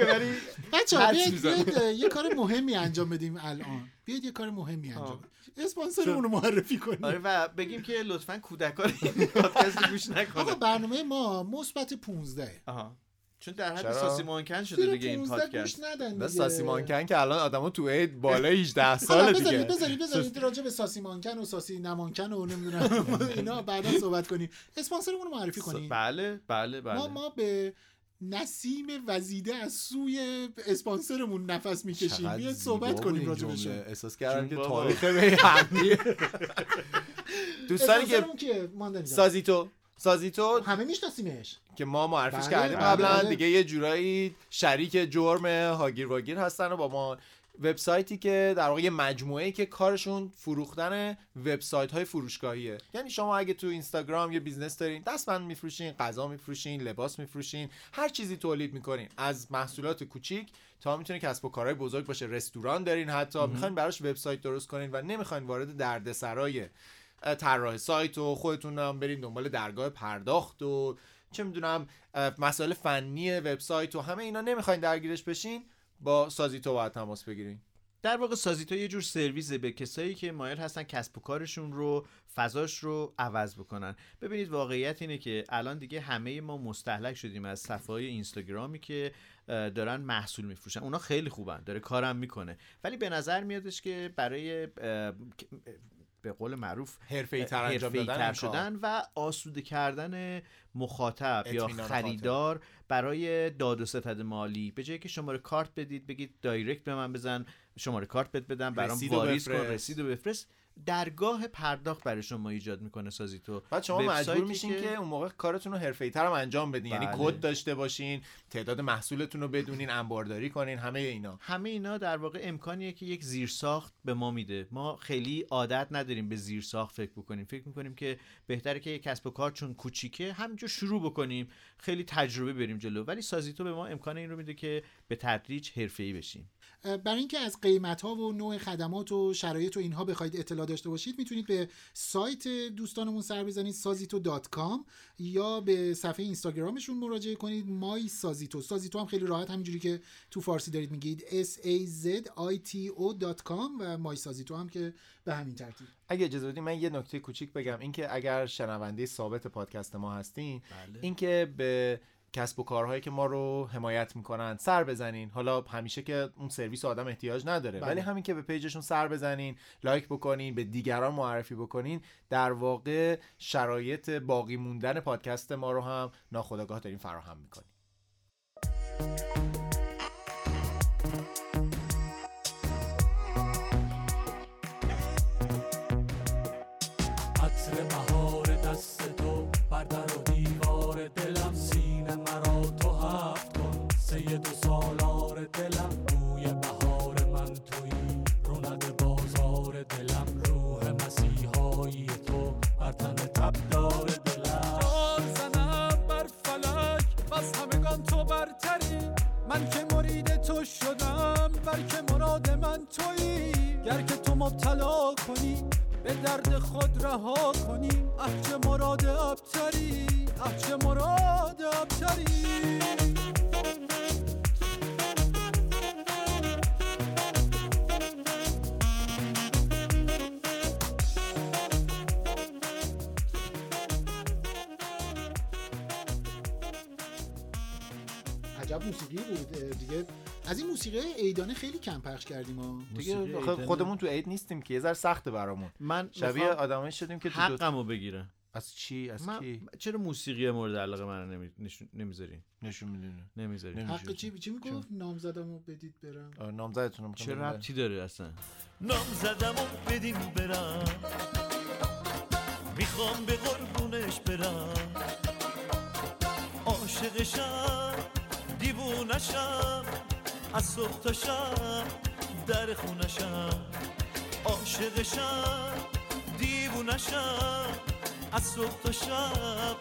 حدس بیاید یه کار مهمی انجام بدیم الان. بیاید یه کار مهمی انجام بدیم. اسپانسرمون رو معرفی کنیم. آره و بگیم که لطفا کودکان این پادکست رو گوش آقا نکنن برنامه ما مثبت 15 آها. چون در حد؟ ساسی مانکن شده دیگه این 15 گوش پادکست دیگه. ساسی مانکن که الان آدمو تو عید بالای 18 سال دیگه. بذارید بذارید بذارید. راجع به ساسی مانکن و ساسی نمانکن و نمی‌دونم. اینا بعدا صحبت کنیم. اسپانسرمون رو معرفی کنیم. بله بله بله. ما ما به نسیم وزیده از سوی اسپانسرمون نفس می‌کشیم زیبا صحبت کنیم راجع جمله. احساس کردم که. تاریخ به همدیه دوستانی که؟ سازیتو سازیتو همه میشناسیمش که ما معرفیش بله، کردیم بله، قبلا بله. دیگه یه جورایی شریک جرم هاگیر واگیر هستن و با ما وبسایتی که در واقع یه مجموعه ای که کارشون فروختن وبسایت های فروشگاهیه. یعنی شما اگه تو اینستاگرام یه business دارین دستبند میفروشین غذا میفروشین لباس میفروشین هر چیزی تولید می‌کنین. از محصولات کوچیک تا می‌تونه کسب و کارهای بزرگ باشه. رستوران دارین حتی. می‌خواین براش وبسایت درست کنین و نمی‌خواین وارد دردسرای طراح سایت و خودتون هم برین دنبال درگاه پرداخت و چه می‌دونم مسائل فنی وبسایت و همه اینا. نمی‌خواین درگیرش بشین. با سازیتو باید تماس بگیرین در واقع سازیتو یه جور سرویسه به کسایی که مایل هستن کسب و کارشون رو فضاش رو عوض بکنن. ببینید واقعیت اینه که الان دیگه همه ما مستحلک شدیم از صفحه اینستاگرامی که دارن محصول میفروشن. اونا خیلی خوبن داره کارم می‌کنه. ولی به نظر میادش که برای به قول معروف حرفه‌ای تر انجام حرفه‌ای دادن تر. شدن و آسوده کردن مخاطب یا خریدار برای داد و ستد مالی به جایی که شماره کارت بدید بگید دایرکت به من بزن شماره کارت بهت بدم برام واریز کن. رسید و بفرست درگاه پرداخت برای شما ایجاد می‌کنه سازیتو بعد شما مجبور میشین که... اون موقع کارتون رو حرفه‌ای تر هم انجام بدین. یعنی بله. کد داشته باشین تعداد محصولتون رو بدونین انبارداری کنین همه اینا. همه اینا در واقع امکانیه که یک زیرساخت به ما میده. ما خیلی عادت نداریم به زیرساخت فکر بکنیم. فکر می‌کنیم که بهتره که یک کسب و کار چون کوچیکه همینجور شروع بکنیم. خیلی تجربه بریم جلو. ولی سازیتو به ما امکان این رو میده که به تدریج حرفه‌ای بشیم. اه، برای اینکه از قیمت ها و نوع خدمات و شرایط و اینها بخواید اطلاع داشته باشید می‌تونید به سایت دوستانمون سر بزنید سازیتو دات کام یا به صفحه اینستاگرامشون مراجعه کنید مای سازیتو سازیتو هم خیلی راحت همینجوری که تو فارسی دارید میگید s a z i t o dot com و مای سازیتو هم که به همین ترتیب. اگه اجازه بدید من یه نکته کوچیک بگم. اینکه اگر شنونده ثابت پادکست ما هستین بله. اینکه به کسب و کارهایی که ما رو حمایت می‌کنن. سر بزنین. حالا همیشه که اون سرویس آدم احتیاج نداره. بله. ولی همین که به page شون سر بزنین like بکنین به دیگران معرفی بکنین در واقع شرایط باقی موندن پادکست ما رو هم ناخودآگاه دارین فراهم می‌کنین. تویی. گر که تو مبتلا کنی به درد خود رها کنی. اه مراد ابتری اه مراد ابتری. عجب موسیقی بود دیگه از این موسیقی عیدانه خیلی کم پخش کردیم ها دیگه خودمون تو عید نیستیم که یه ذره سخته برامون. من شبیه آدمایی شدیم که تو دو... حقمو بگیرم از چی؟ از من کی؟ چرا موسیقی مورد علاقه من رو نمی... نشون- نمی‌ذاری؟ نشون می‌دونه نمی‌ذاری. نمی- حق چی چی می‌گفت؟ نامزدمو بدید برم. نامزدتون چه ربطی داره اصلا؟ نام زدم و بدین برم. می‌خوام به قربونش برم. عاشقشم دیوونشم از صبح تا شب در خونشم عاشقشم دیوونشم از صبح تا شب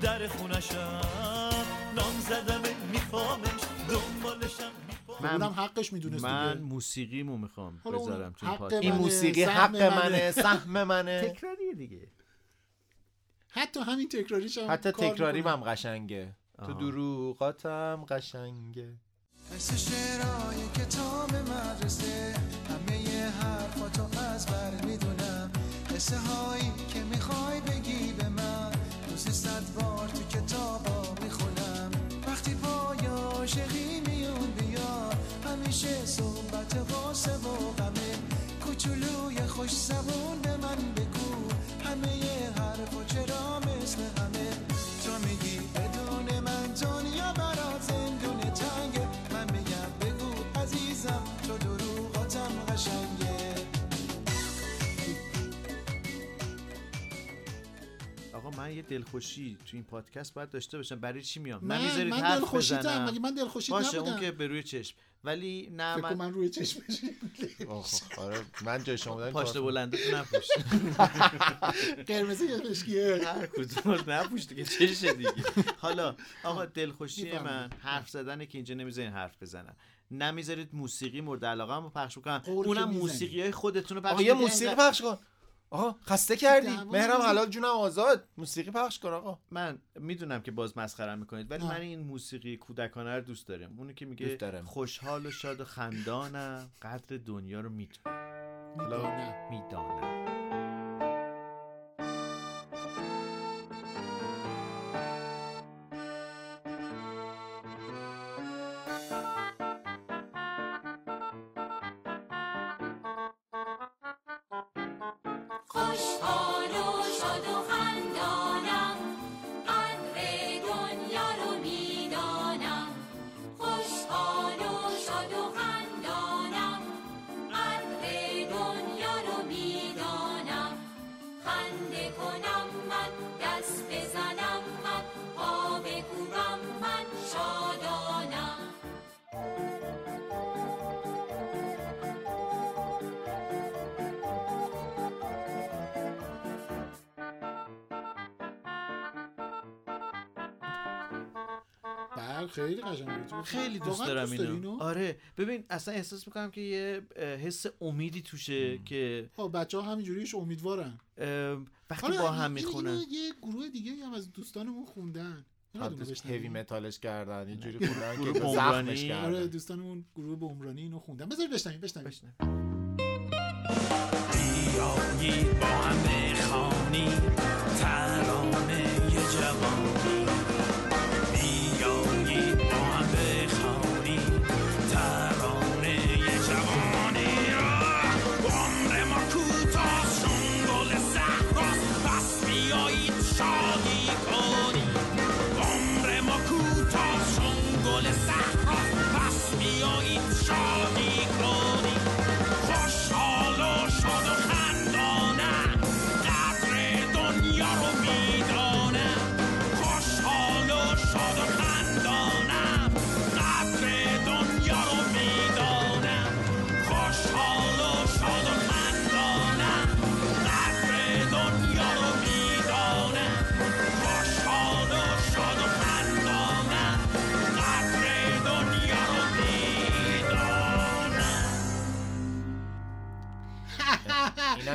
در خونشم نام زدم میخوامش دنبالشم اونم حقش می‌دونست من دیگه. موسیقیمو می‌خوام بذارم تو این پادکست. موسیقی حق منه. سهم منه. تکراریه دیگه. حتی همین تکراریش هم حتی تکراری. هم قشنگه. تو. دروغاتم قشنگه. مثل شعرهای کتاب مدرسه. همه ی حرفاتو از بر می‌دونم. قصه هایی که می‌خوای بگی به من. روزی صد بار تو کتابا می‌خونم. وقتی پای عاشقی میون بیا همیشه صحبت واسه و غمه. یه دلخوشی تو این پادکست باید داشته باشم. برای چی میام؟ من نمی‌ذارید من حرف دلخوشیتم بزنم. مگه من دلخوشیت باشه نبودم. اون که به روی چشم. ولی نه من من روی چشمش آخ آره من جای شما بودم پاشت بلنده تو نپوش. قرمزی یا خشکیه. هر کدوم نپوش دیگه چشه دیگه. حالا آقا دلخوشی. من حرف زدنه که اینجا نمی‌ذارین حرف بزنم. نمی‌ذارید موسیقی مورد علاقه رو پخش بکنم اونم. موسیقی های خودتون رو پخش آقا یه. موسیقی پخش کن. آقا خسته کردی مهرم. حلال جونم آزاد موسیقی پخش کن آقا من می‌دونم که باز مسخرم می‌کنید ولی آه. من این موسیقی کودکانه رو دوست دارم اونی که میگه. خوشحال و شاد و خندانم قدر دنیا رو می‌دونم. می‌دانم خیلی قشنگه. خیلی دوست دارم اینو. آره. ببین اصلا احساس می‌کنم که یه حس امیدی توشه که خب بچه ها همینجوریش امیدوارن. وقتی حالا با هم می‌خونن. یه گروه دیگه هم از دوستانمون خوندن. هیوی متالش کردن یه جوری خوندن که. زخمش آره کردن. دوستانمون گروه بمرانی اینو خوندن. بذار بشنویم بشنویم. بیایید با هم بخوانی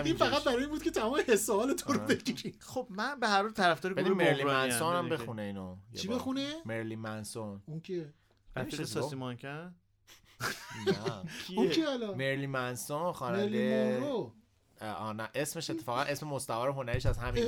این فقط. برای این بود که تمام حس و حال تو رو بگیری. خب من به هر حال طرفدار گروه مرلی منسون هم دیگه. بخونه اینو. چی. بخونه؟ مرلی منسون. اون کیه؟ رفیق ساسی. مانکن نه. اون کیه حالا مرلی منسون خواننده آه اسمش اتفاقا اسم مستعار هنریش از همین.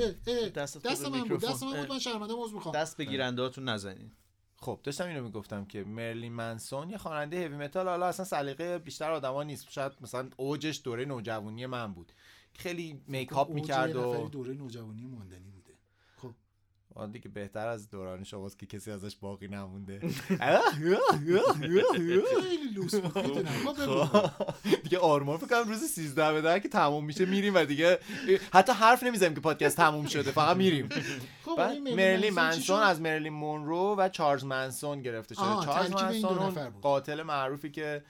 دست خود من بود. دست من بود من شرمنده عذر می‌خوام. دست به گیرندهاتون نزنین. خب داشتم اینو می‌گفتم که مرلی منسون یه خواننده هیوی متال حالا اصلا سلیقه بیشتر آدما نیست. شاید مثلا اوجش دوره نوجوانی من بود. خیلی میکاپ اوج می‌کرد و دوره نوجوانی ماندنی بوده. خب. آن دیگه بهتر از دوران شماست که کسی ازش باقی نمونده. خب. بگو. دیگه آرمان فکر کنم روز 13 به در که تموم میشه میریم و دیگه حتی حرف نمی‌زنیم که پادکست تموم شده فقط میریم. خب مرلی منسون؟ از مرلی مونرو و چارلز منسون گرفته شده. چارلز ترکیب این دو منسون نفر اون. قاتل معروفی که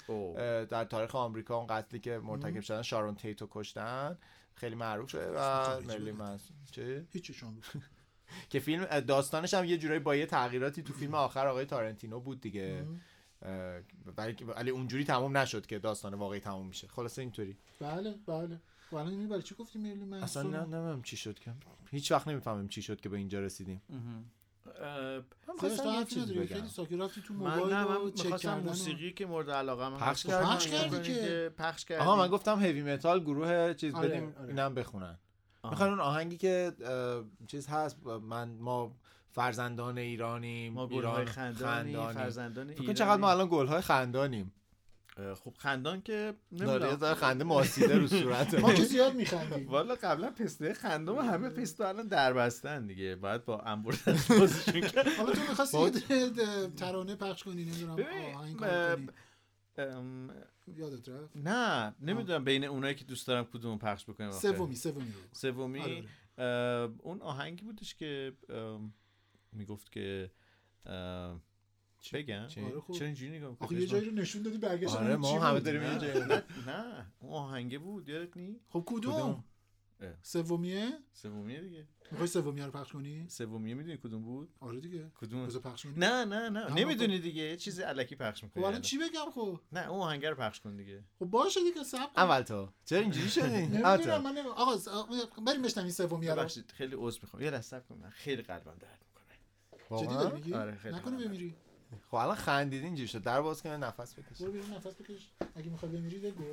در تاریخ آمریکا اون قتلی که مرتکب شدن شارون تیتو کشتن. خیلی معروفه و خب، مرلی منسون چه بگو. که فیلم داستانش هم یه جورایی با یه تغییراتی تو فیلم آخر آقای تارنتینو بود دیگه. ولی ولی اونجوری تموم نشد که داستان واقعی تموم میشه. خلاصه اینطوری. بله بله. و الان اینو برای چی گفتی مرلی منسون اصلا نه نمی‌دونم چی شد که. هیچ وقت نمی‌فهمیم چی شد که به اینجا رسیدیم. اه، خودش تو یه حرفی چیزی نداری بگم. خیلی ساکت رفتی تو من موبایل نه من و چک می‌خواستم موسیقی که مورد علاقه من پخش. پخش کردی که. پخش کردی آها من گفتم هیوی متال گروه چیز آره، بدیم آره. اینم بخونن. می‌خوان اون آهنگی که چیز هست من ما فرزندان ایرانیم ما گلهای خندانی فرزندان فکر کن چقدر ما. الان گلهای خندانیم خب خندان که داره یه نمی‌دونم. ذره خنده ماسیده رو صورت. ما که زیاد میخندیم. والا قبلا پسته خندم همه پستو الان در بستن دیگه. باید با انبردست بازشون کرد حالا تو می‌خواستی ترانه پخش کنی؟ نمی‌دونم. آهنگ کنی. ام، یادت رفت؟ نه نمی‌دونم بین اونایی که دوست دارم کدوم پخش بکنم. سومی سومی سومی آره، اه، اون آهنگی بودش که می‌گفت که بگم؟ آره، خوب. چرا اینجوری نگاه آخه؟ یه جایی رو نشون دادی برگشت آره ما همه داریم یه جایی نه اون آهنگه بود یادت نی خب کدوم. سومیه؟ سومیه دیگه. می‌خوای سومیه رو پخش کنی؟ سومیه می‌دونی کدوم بود؟ آره دیگه. کدوم؟ بذار پخش کنی نه نه نه. نمی‌دونی دیگه. یه چیز الکی پخش خب می‌کنی الان. چی بگم خب؟ نه اون آهنگه رو پخش کن دیگه. خب باشه دیگه صبر کن. اول تو. چرا اینجوری شدی؟ تو. من آقا آقا، بریم بشنویم سومیه رو. ببخشید خیلی عذر می‌خوام. یه لحظه صبر کن من خیلی قلبم درد می‌کنه. جدی واقعا؟ داری میگی؟ آره، خیلی نکنه. بمیری. خب الان خندیدی اینجوری شد. در باز کنه نفس بکش برو بیرون نفس بکش. اگه می‌خوای بمیری بگو.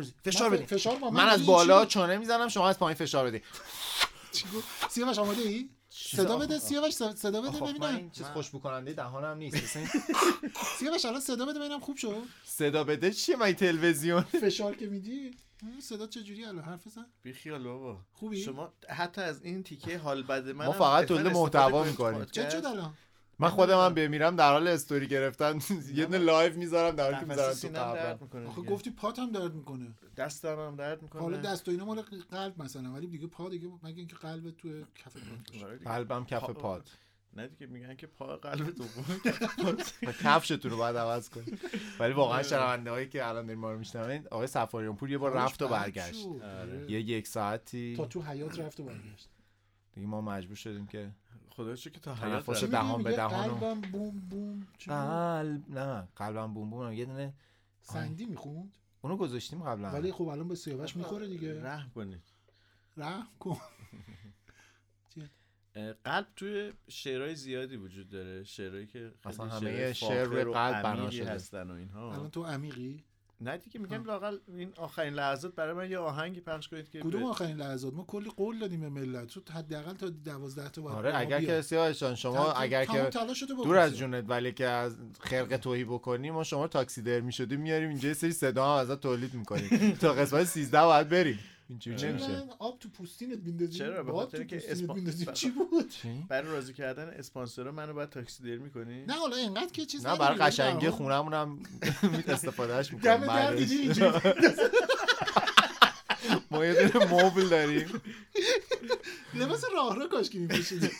فشار بدی فشار با من از بالا چانه می‌زنم شما از پایین فشار بدی؟ سیاوش آماده ای؟ صدا بده سیاوش صدا بده ببینم. این چیز خوشبو کننده دهانم نیست. سیاوش الان صدا بده ببینم خوب شد. صدا بده چیه؟ من تلویزیون. فشار که میدی؟ صدا چجوری الان حرف بزن. بی خیال بابا. خوبی؟ شما حتی از این تیکه حال بد من ما فقط تولید محتوا می‌کنیم. چه. شد الان؟ من خودم هم بمیرم در حال استوری گرفتن. یه دونه live می‌ذارم در حالی که می‌ذارم تو قبرم. آخه. گفتی پات هم درد می‌کنه. دستم هم درد می‌کنه. حالا دست و اینا مال قلب مثلا ولی دیگه پا دیگه مگه اینکه قلب تو کف پات باشه. آره. قلبم کف پا- پات. نه دیگه میگن که پا قلب دوم کفشتون رو باید عوض کنید ولی واقعا شنونده هایی که الان دارین ما رو میشنوین آقای سفاریان پور یه بار رفت و برگشت. آره. یه یک ساعتی. تا تو حیات رفت و برگشت. دیگه ما مجبور شدیم که خدا که تا حیات. دهان به دهان و- قلبم بوم بوم؟ قلب نه قلبم بوم بوم یه دونه سندی می‌خوند؟ اونو گذاشتیم قبلا. ولی خب الان به سیاوش می‌خوره دیگه. رحم کنید. رحم کن. قلب توی شعرهای زیادی وجود داره. شعرهایی که خیلی اصلا همه شعرهای شعر قلب بنا شده. هستن و اینها. الان تو عمیقی؟ نه دیگه میگم لاقل این آخرین لحظات برای من یه آهنگی پخش کنید که کدوم آخرین لحظات؟ ما کلی قول دادیم به ملت. تو حداقل تا 12 تا باید آره اگر. که سیاوش جان شما اگر که دور. از جونت ولی که از خرق توهی بکنی ما شما تاکسی در می‌شدیم میاریم اینجا یه سری صدا هم ازت تولید می‌کنیم. تا قسمت 13 باید بریم. اینجوری چرا نمیشه آب تو پوستینت میندازی چرا؟ به خاطر که پوستینت اسپا- میندازی. ب- چی بود؟ برای راضی کردن اسپانسرها منو باید تاکسی دیر می‌کنی؟ نه حالا اینقدر که چیز نه برای قشنگی خونمون هم استفادهش دیدی اینجوری؟ ما یه دونه مبل داریم. لباس راه رو کاش که میپوشیدی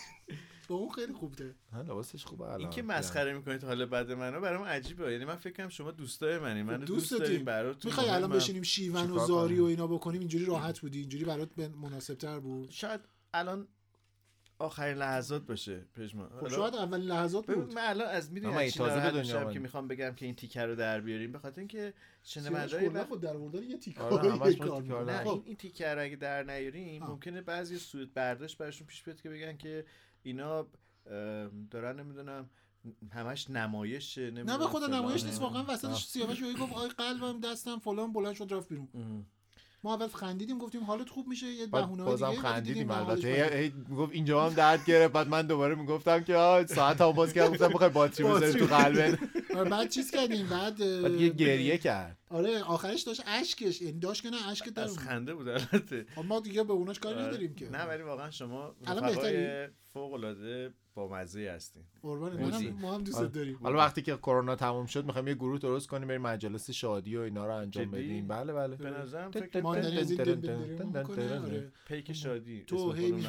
با اون خیلی خوبه ها، لباسش خوبه الان. این که مسخره می‌کنید حالا بعد منو برام عجیبه. یعنی من فکر کنم شما دوستای منی. من خب دوست دوستتی. داریم. براتون. می‌خوای الان مهمم. بشینیم شیون و زاری؟ و اینا بکنیم؟ اینجوری راحت بودی؟ اینجوری برات مناسب تر بود؟ شاید الان آخرین لحظات باشه پژمان. خب شاید اولین لحظات بود. من الان از این چی تازه به دنیا. که می‌خوام بگم که این تیکر رو در بیاریم. به خاطر اینکه کلا وقت خود در آوردن یه تیکه. آره،. نه خب، این, این تیکر رو اگه در نیاریم. ممکنه بعضی سود برداشت براشون پیش بیاد که بگن که اینا دارن نمی‌دونم همش نمایشه نه به فلان. نمایش نیست واقعا وسطش سیاوش یهو گفت آی قلبم دستم فلان بلند شد رفت بیرون. ام. ما اول خندیدیم گفتیم حالت خوب میشه یه بهونه بازم دیگه خندیدیم ولی دیدیم البته. می‌گفت اینجا هم درد گرفت بعد من دوباره می‌گفتم که آه ساعت هم باز کردم گفتم بخوای باتری بذاری تو قلبت. آره، بعد چیز کردیم بعد یه گریه کرد. آره آخرش داشت اشکش یعنی داشت که نه اشک در از. خنده بود البته خب ما دیگه به اوناش کاری آره. نداریم که نه ولی واقعا شما الان؟ فوق العاده با مزه هستین قربان. ما هم- دوست. داریم حالا وقتی که کرونا تموم شد می‌خوایم یه گروه درست کنیم بریم مجالس شادی و اینا رو انجام؟ بدیم بله بله به نظرم فکر. پیک شادی تو هی. نه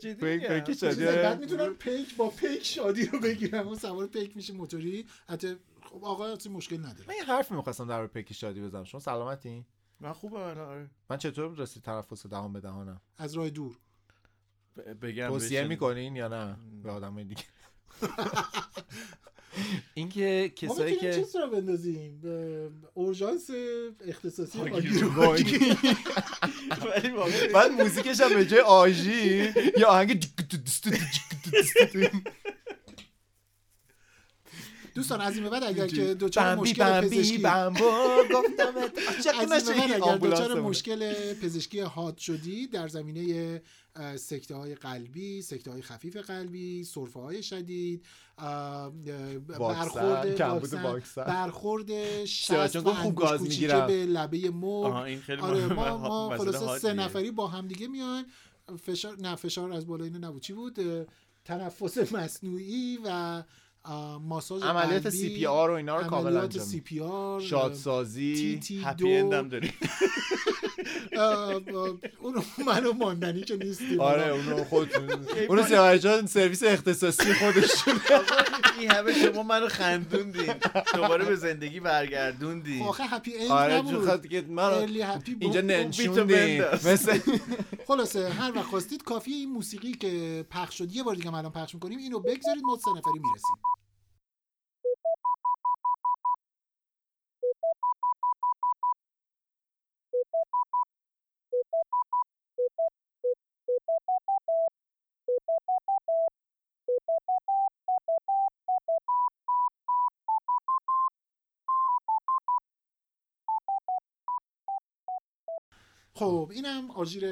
جدی پیک- شادی. بعد می‌تونن پیک با پیک شادی رو بگیرم اون سوار پیک میشه موتوری حتی خب آقا مشکل نداره. من یه حرفی می‌خواستم در پیک شادی بزنم. شما سلامتی؟ من خوبه آره. من چطور رسید تنفس دهان به دهانم؟ از راه دور. ب- بگم توصیه. می‌کنین یا نه؟ به آدم دیگه. اینکه ما کسایی که چیز رو بندازیم. به اورژانس اختصاصی بعد موزیکش هم به جای آژیر یا آهنگ دوستان از این بعد اگر که بمبی مشکل پزشکی گفتم از این اگر آمبولانسمونه. مشکل پزشکی حاد شدی در زمینه سکته های قلبی سکته های خفیف قلبی سرفه های شدید برخورد واکسن،. برخورد شست و خوب گاز می‌گیرم. به لبه خیلی آره. ما, ما خلاصه حادیه. سه نفری با هم دیگه میایم فشار نه فشار از بالا اینو نبود چی بود تنفس مصنوعی و ماساژ عملیات قلبی، سی پی آر و اینا رو کامل انجام سی. پی آر شادسازی تی تی هپی اند هم دو داریم اونو منو ماندنی که نیستیم. آره اونو خودتون. اونو سیاوش جان سرویس اختصاصی خودشون این همه شما منو خندوندین. دوباره به زندگی برگردوندین. آخه هپی اند آره نبود. خاطر که من. اینجا بیتو ننشوندیم بنداز. مثل خلاصه هر وقت خواستید کافیه این موسیقی که پخش شد یه بار دیگه الان پخش می‌کنیم اینو بگذارید ما سه نفری می‌رسیم. خب اینم آژیر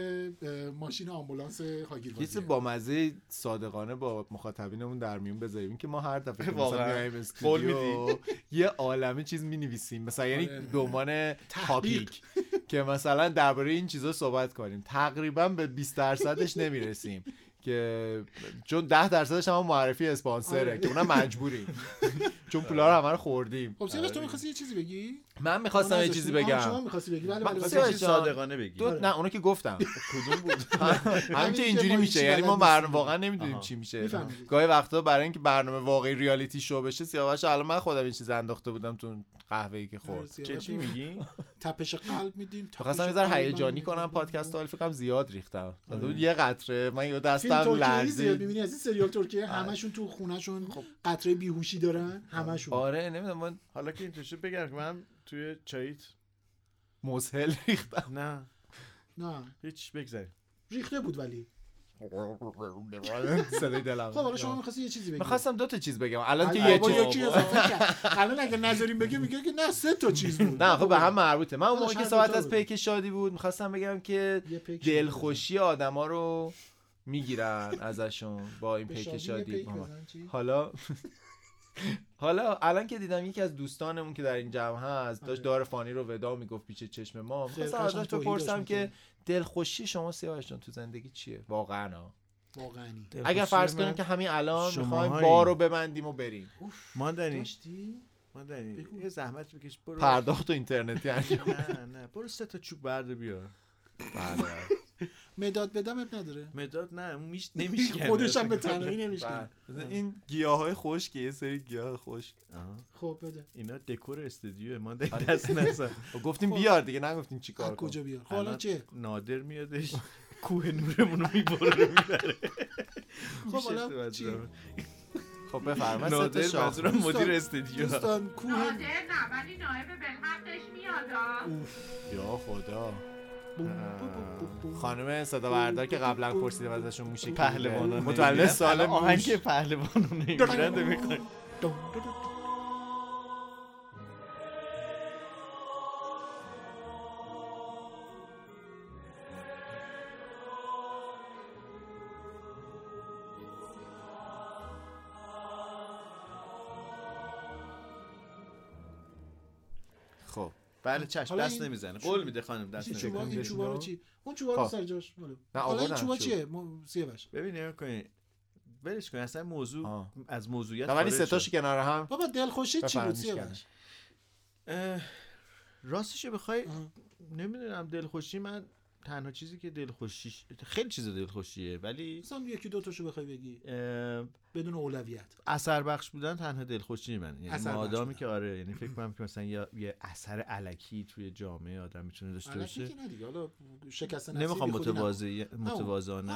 ماشین آمبولانس هاگیر یه چیز با مزه صادقانه با مخاطبینمون در میون بذاریم که ما هر دفعه که مثلا واقعا. میایم استودیو یه عالمه چیز می نویسیم مثلا یعنی آره. به عنوان تحقیق. تاپیک که مثلا درباره این چیزا صحبت کنیم تقریبا به 20 درصدش نمی‌رسیم که چون 10 درصدش هم معرفی اسپانسره آره. که اونم مجبوریم. چون پولا رو همه رو خوردیم. خب سیاوش تو می‌خواستی یه چیزی بگی؟ من می‌خواستم یه چیزی بگم. شما می‌خواستی بگی. بله من بله صادقانه بگی. دو نه اونو که گفتم. کدوم بود؟ همین که اینجوری میشه. یعنی ما بلد بر... نیستیم. واقعا نمی‌دونیم. چی میشه. گاهی وقتا برای اینکه برنامه واقعی ریالیتی شو بشه سیاوش الان من خودم این چیز انداخته بودم تو قهوه ای که خورد. چه چی میگی؟ تپش قلب میدیم می‌خواستم یه ذره هیجانی کنم پادکست رو ولی فکر کنم زیاد ریختم. یه قطره من یه دستم ترکیه زیاد می‌بینی از این سریال ترکیه همشون تو خونهشون قطره بیهوشی دارن همشون. آره نمی‌دونم من حالا که اینطور شد بگم که من توی چاییت مسهل ریختم. نه. نه. هیچ بگذاریم. ریخته بود ولی. صدای دلم. خب حالا شما می‌خواستی یه چیزی بگی. می‌خواستم دو تا چیز بگم. الان که یه چیز. الان اگه نذاریم بگه میگه که نه سه تا چیز بود. نه خب به هم مربوطه. من اون موقع داداش، که صحبت از. پیک شادی بود می‌خواستم بگم که دلخوشی آدما رو می‌گیرن ازشون با این پیک شادی؟ حالا حالا الان که دیدم یکی از دوستانمون که در این جمع هست داشت آره. دار فانی رو ودا می‌گفت پیش چشم ما قشنگ ازش بپرسم که. دلخوشی شما سیاوش جان تو زندگی چیه واقعا ها. واقعی اگر فرض کنیم که همین الان. می‌خوایم بار رو ببندیم و بریم ماندنی داشتی ماندنی. یه زحمت بکش برو پرداخت و اینترنتی انجام نه نه برو سه تا چوب برده بیار بله. مداد بدم اب نداره؟ مداد نه میش نمیشه خودش هم به تنهایی نمیشه بله. این گیاه های خشک یه سری گیاه خشک. خب بده. اینا دکور استودیو ما دست نزن. گفتیم بیار دیگه نگفتیم چی کار از کجا کن بیار؟ خب حالا چه؟ نادر میادش کوه نورمون رو می‌بره می‌بره. خب حالا چی؟ خب بفرمایید. نادر منظورم مدیر استودیو. دوستان کوه نادر نه ولی نایب بالحقش میاد. یا خدا. خانم صدا بردار که قبلا پرسیدم ازشون موشی پهلوانان متولد. سال آهنگ پهلوانان نمیرن می‌کنه بله چشم حالا دست نمی‌زنه. قول میده خانم دست این چوبا نمی‌زنه این چوبا رو چی؟ اون چوبا رو خب. سر جاش حالا نه، حالا این چوبا چوب. چیه؟ مو- سیاوش ببین نگاه کنین ولش کن اصلا موضوع آه. از موضوعیت ولی شد. کنار هم. بابا دلخوشی چی بود؟ اه، راستش بخوای. نمی‌دونم دلخوشی من تنها چیزی که دلخوشیش خیلی چیز دلخوشیه ولی مثلا یکی دو تاشو بخوای بگی. بدون اولویت. اثر بخش بودن تنها دلخوشی من. یعنی اثر مادامی بودن. که آره یعنی فکر کنم که مثلا یه اثر علکی توی جامعه آدم می‌تونه داشته باشه. نمی‌خوام. متواضع متواضعانه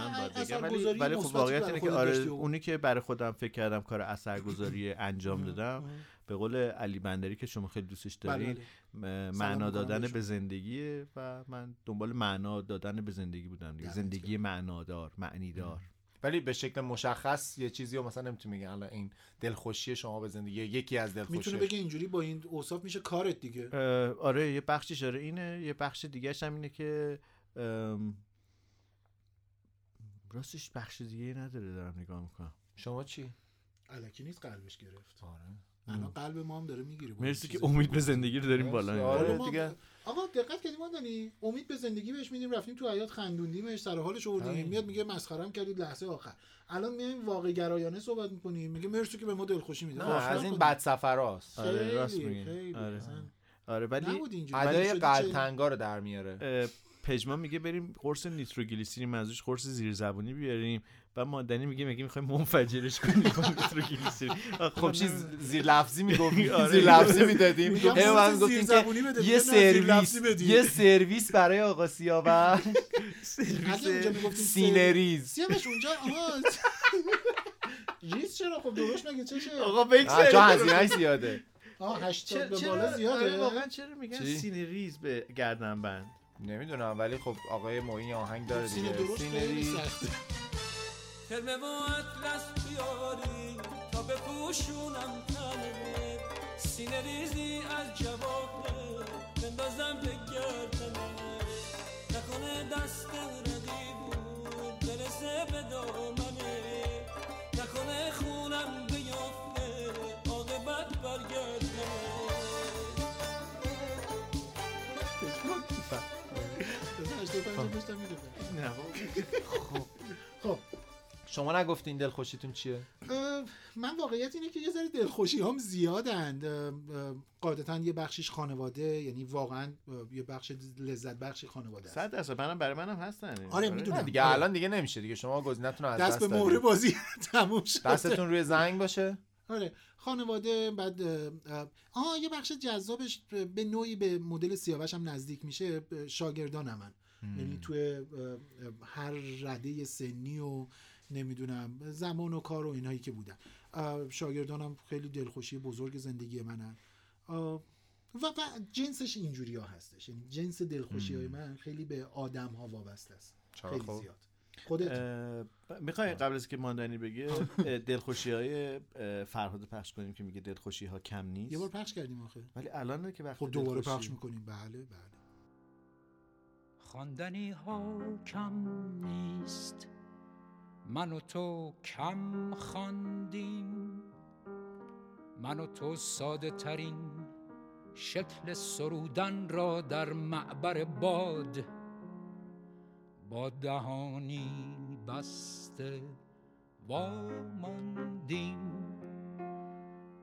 ولی ولی خب واقعیت اینه که آره اونی که برای خودم فکر کردم کار اثرگذاری انجام دادم به قول علی بندری که شما خیلی دوستش بله، دارین بله. معنا دادن. به زندگیه و من دنبال معنا دادن به زندگی بودم دیگه. زندگی معنادار معنیدار. ولی به شکل مشخص یه چیزی رو مثلا نمی‌تونی بگی. الان این دلخوشی شما به زندگی یکی از دلخوشی می‌تونه بگه اینجوری با این اوصاف میشه کارت دیگه. آره یه بخشش آره اینه. یه بخش دیگهش هم اینه که راستش بخش دیگه نداره دارم نگاه می‌کنم. شما چی؟ الکی نیست قلبش گرفت. آره. الان قلب ما هم داره می‌گیره. مرسی که امید به زندگی رو داریم بالا. آره. ما- دیگه. آقا دقت کردی ما دانی امید به زندگی بهش میدیم رفتیم تو حیات خندوندیمش سر حالش آوردیم همین. میاد میگه مسخرم کردید لحظه آخر. الان میایم واقع گرایانه صحبت می‌کنیم. میگه مرسی که به ما دلخوشی میده از این؟ بد سفراست آره راست خیلی. آره. آره ولی ادای شدی قلب چه- تنگا رو در میاره. پژمان میگه بریم قرص نیتروگلیسرین منظورش قرص زیر زبونی بیاریم. و مادنی میگه میگه می‌خوایم منفجرش کنیم خب من چیز. زیر لفظی می‌گفتیم آره. زیر لفظی می‌دادیم من گفتیم که یه سرویس. یه سرویس برای آقا سیاوش. می‌گفتیم سینریز. سیاوش اونجا آها. ریز چرا؟ خب درست مگه؟ چشه آقا نه، بگذاریم چون هزینه‌اش زیاده. آه 80 چرا به بالا آره، زیاده. واقعا چرا میگن چی؟ سینه ریز به گردن بند نمی‌دونم ولی خب آقای معین آهنگ داره سینه دیگه. سینریز. کرم با اطلس بیاری تا بپوشونم تنه سینه ریزی از جوابه بندازم به گردنه نکنه دست رقیب بود برسه به دامنه. نکنه خونم بیافته عاقبت برگردنه خب. نه خب. شما نگفتین دلخوشیتون چیه؟ من واقعیت اینه که یه ذره دلخوشی هم زیادند قاعدتا یه بخشیش خانواده یعنی واقعا یه بخش لذت بخشی خانواده است. صد درصد. منم برای منم هستن. آره، می‌دونم. نه دیگه آره. الان دیگه نمیشه دیگه. شما گزینتون رو از دست دست به. مهره بازی تموم شد دستتون روی زنگ باشه. آره. خانواده بعد آه یه بخش جذابش به نوعی به مدل سیاوش هم نزدیک میشه. اه، شاگردانم من یعنی توی هر رده سنی و نمی‌دونم زمان و کار و اینهایی که بودن. شاگردانم خیلی دلخوشی بزرگ زندگی منن. و, و جنسش اینجوری ها هستش. یعنی جنس دلخوشی های من خیلی به آدم ها وابسته است. خیلی خب؟ زیاد. خودت؟ می‌خوای قبل از که ماندنی بگه دلخوشی های فرهاد پخش کنیم که میگه دلخوشی ها کم نیست. یه بار پخش کردیم آخه. ولی الان که وقت خب دوباره دلخوشی- پخش می‌کنیم. بله بله. خواندنی ها کم نیست. من و تو کم خواندیم. من و تو ساده ترین شکل سرودن را در معبر باد. با دهانی بسته واماندیم.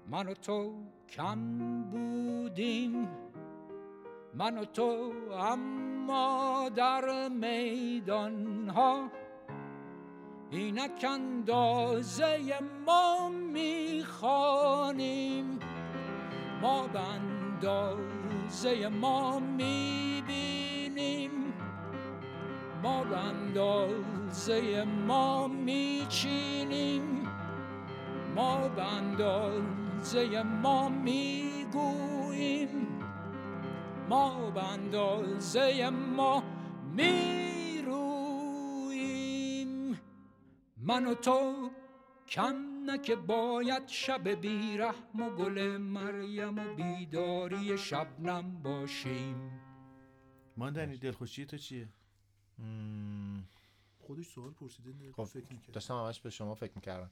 من و تو کم بودیم. من و تو اما در میدان ها اینک اندازه ما می‌خوانیم. ما به اندازه ما می‌بینیم. ما به اندازه ما میچینیم. ما به اندازه ما می‌گوییم. ما به اندازه ما می‌رویم من و تو کم نه که باید شب بیرحم و گل مریم و بیداری شبنم باشیم. ماندنی دلخوشی تو چیه؟ خودش سوال پرسیده خب فکر می‌کرد. داشتم همش به شما فکر می‌کردم.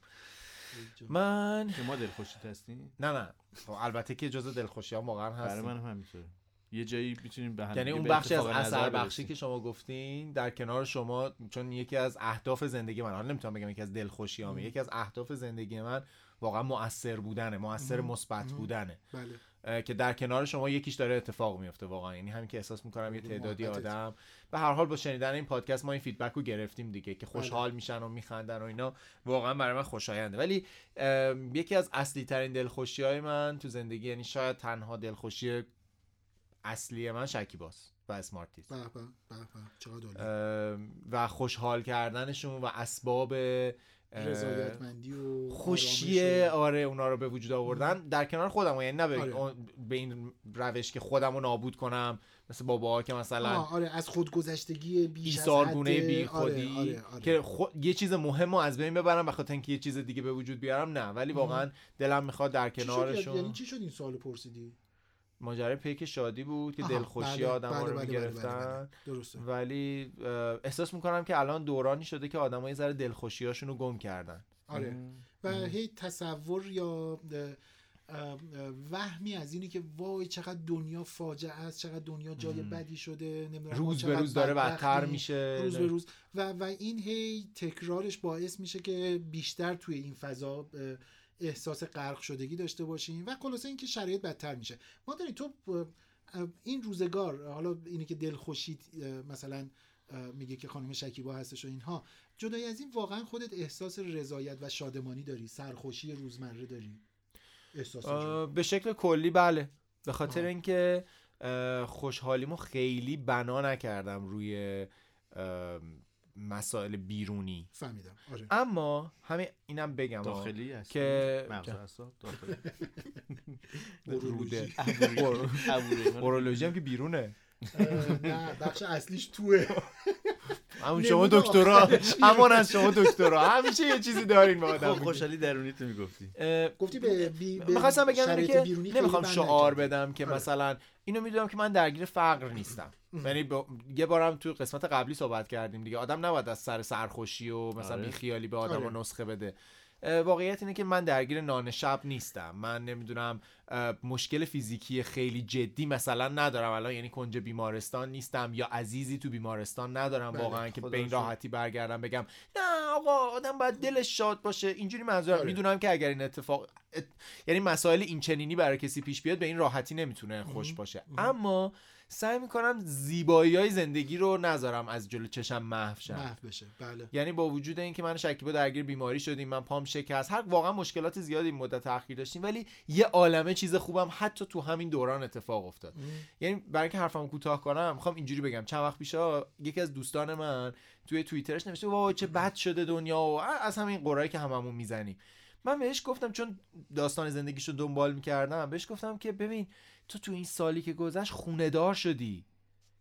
من که ما دلخوشی هستیم؟ نه نه. خب البته که جز دلخوشی ها واقعا هست برای من هم همینطوره. یه جایی می‌تونیم به هم یعنی اون بخشی از اثر بخشی. که شما گفتین در کنار شما چون یکی از اهداف زندگی من حالا نمی‌تونم بگم یکی از دلخوشی ام. یکی از اهداف زندگی من واقعا مؤثر بودنه مؤثر. مثبت. بودنه بله که در کنار شما یکیش داره اتفاق میفته واقعا یعنی همین که احساس می‌کنم یه تعدادی. آدم به هر حال با شنیدن این پادکست ما این فیدبک رو گرفتیم دیگه که خوشحال بله. میشن و میخندن و اینا واقعا برای من خوشاینده ولی یکی از اصلی ترین دلخوشی های من تو زندگی یعنی شاید تنها دلخوشی اصلی من شکیباست و به به عالی. اه، و خوشحال کردنشون و اسباب رضایتمندی و خوشی آره اونا رو به وجود آوردن در کنار خودم یعنی نه به, آره. به این روش که خودم رو نابود کنم مثل باباها که مثلا آره از خودگذشتگی بیش از ایثارگونه حد. بی خودی آره، آره، آره. که خو- یه چیز مهم رو از بین ببرم بخاطر اینکه یه چیز دیگه به وجود بیارم نه ولی واقعا دلم می‌خواد در چی شد؟ کنارشون یعنی چی شد این سوالو پرسیدی ماجرای پیک شادی بود که دلخوشی بله، آدم بله، رو بله، بله، بله، می‌گرفتن. بله. درسته. ولی احساس می‌کنم که الان دورانی شده که آدم یه ذره دلخوشی رو گم کردن. آره. و هی تصور یا وهمی از اینه که وای چقدر دنیا فاجعه است چقدر دنیا جای. بدی شده نمی‌دونم روز به روز داره. بدتر میشه. روز به روز. و و این هی تکرارش باعث میشه که بیشتر توی این فضا احساس غرق شدگی داشته باشیم و خلاصه اینکه شرایط بدتر میشه. ما داری تو این روزگار حالا اینه که دلخوشی اه، مثلا میگه که خانم شکیبا هستش و اینها جدای از این واقعا خودت احساس رضایت و شادمانی داری سرخوشی روزمره داری؟ احساس به شکل کلی بله. به خاطر اینکه خوشحالیمو خیلی بنا نکردم روی مسائل بیرونی. فهمیدم. آره. اما همین اینم بگم داخلی هست که داخلی. روده. اورولوژی. هم که بیرونه. نه بخش اصلیش توه. همون شما دکترا. همون از شما دکترا. همیشه یه چیزی دارین با آدم. خب خوشحالی درونی تو می‌گفتی. گفتی به بی به می‌خواستم بگم که نمی‌خوام شعار. بدم که آره. مثلا اینو می‌دونم که من درگیر فقر نیستم یعنی با- یه بارم تو قسمت قبلی صحبت کردیم دیگه آدم نباید از سر سرخوشی و مثلا آره. بیخیالی به آدم آره. نسخه بده واقعیت اینه که من درگیر نان شب نیستم. من نمی‌دونم مشکل فیزیکی خیلی جدی مثلا ندارم. الان یعنی کنج بیمارستان نیستم یا عزیزی تو بیمارستان ندارم بله، واقعا که به این. راحتی برگردم بگم نه آقا آدم باید دلش شاد باشه. اینجوری منظورم. آره. می‌دونم که اگر این اتفاق ات- یعنی مسائل این چنینی برای کسی پیش بیاد به این راحتی نمی‌تونه خوش باشه. اما سعی می‌کنم زیبایی های زندگی رو نذارم از جلو چشم محو شن محو بشه. بله. یعنی با وجود اینکه من شکیبا درگیر بیماری شدیم من پام شکست هر واقعا مشکلات زیادی این مدت تاخیر داشتیم ولی یه عالمه چیز خوبم حتی تو همین دوران اتفاق افتاد. یعنی برای اینکه حرفمو کوتاه کنم می‌خوام اینجوری بگم. چند وقت پیشا یکی از دوستان من توی توییترش نوشته وای چه بد شده دنیا و از همین قرایی که هممون می‌زنیم. من بهش گفتم چون داستان زندگیشو دنبال می‌کردم بهش گفتم که ببین تو تو این سالی که گذشت خونه دار شدی.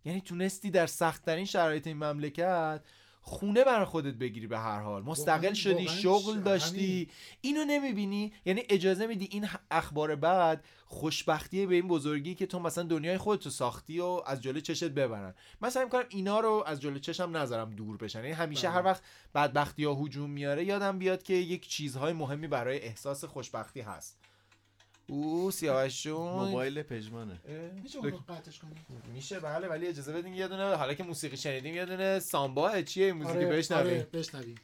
یعنی تونستی در سختترین شرایط این مملکت خونه برای خودت بگیری به هر حال. مستقل شدی شغل داشتی. اینو نمی‌بینی؟ یعنی اجازه میدی این اخبار بعد خوشبختی به این بزرگی که تو مثلا دنیای خودتو ساختی و از جلوی چشت ببرن. من سعی می‌کنم اینا رو از جلوی چشم نذارم دور بشن. یعنی همیشه بله. هر وقت بدبختی یا هجوم میاره یادم بیاد که یک چیزهای مهمی برای احساس خوشبختی هست. او سیاوشون موبایل پژمانه. میشه اون قطعش کنی؟ میشه بله ولی اجازه بدین یه دونه حالا که موسیقی شنیدیم یه دونه سامبا. چیه این موزیک آره بشنویم. آره بشنویم.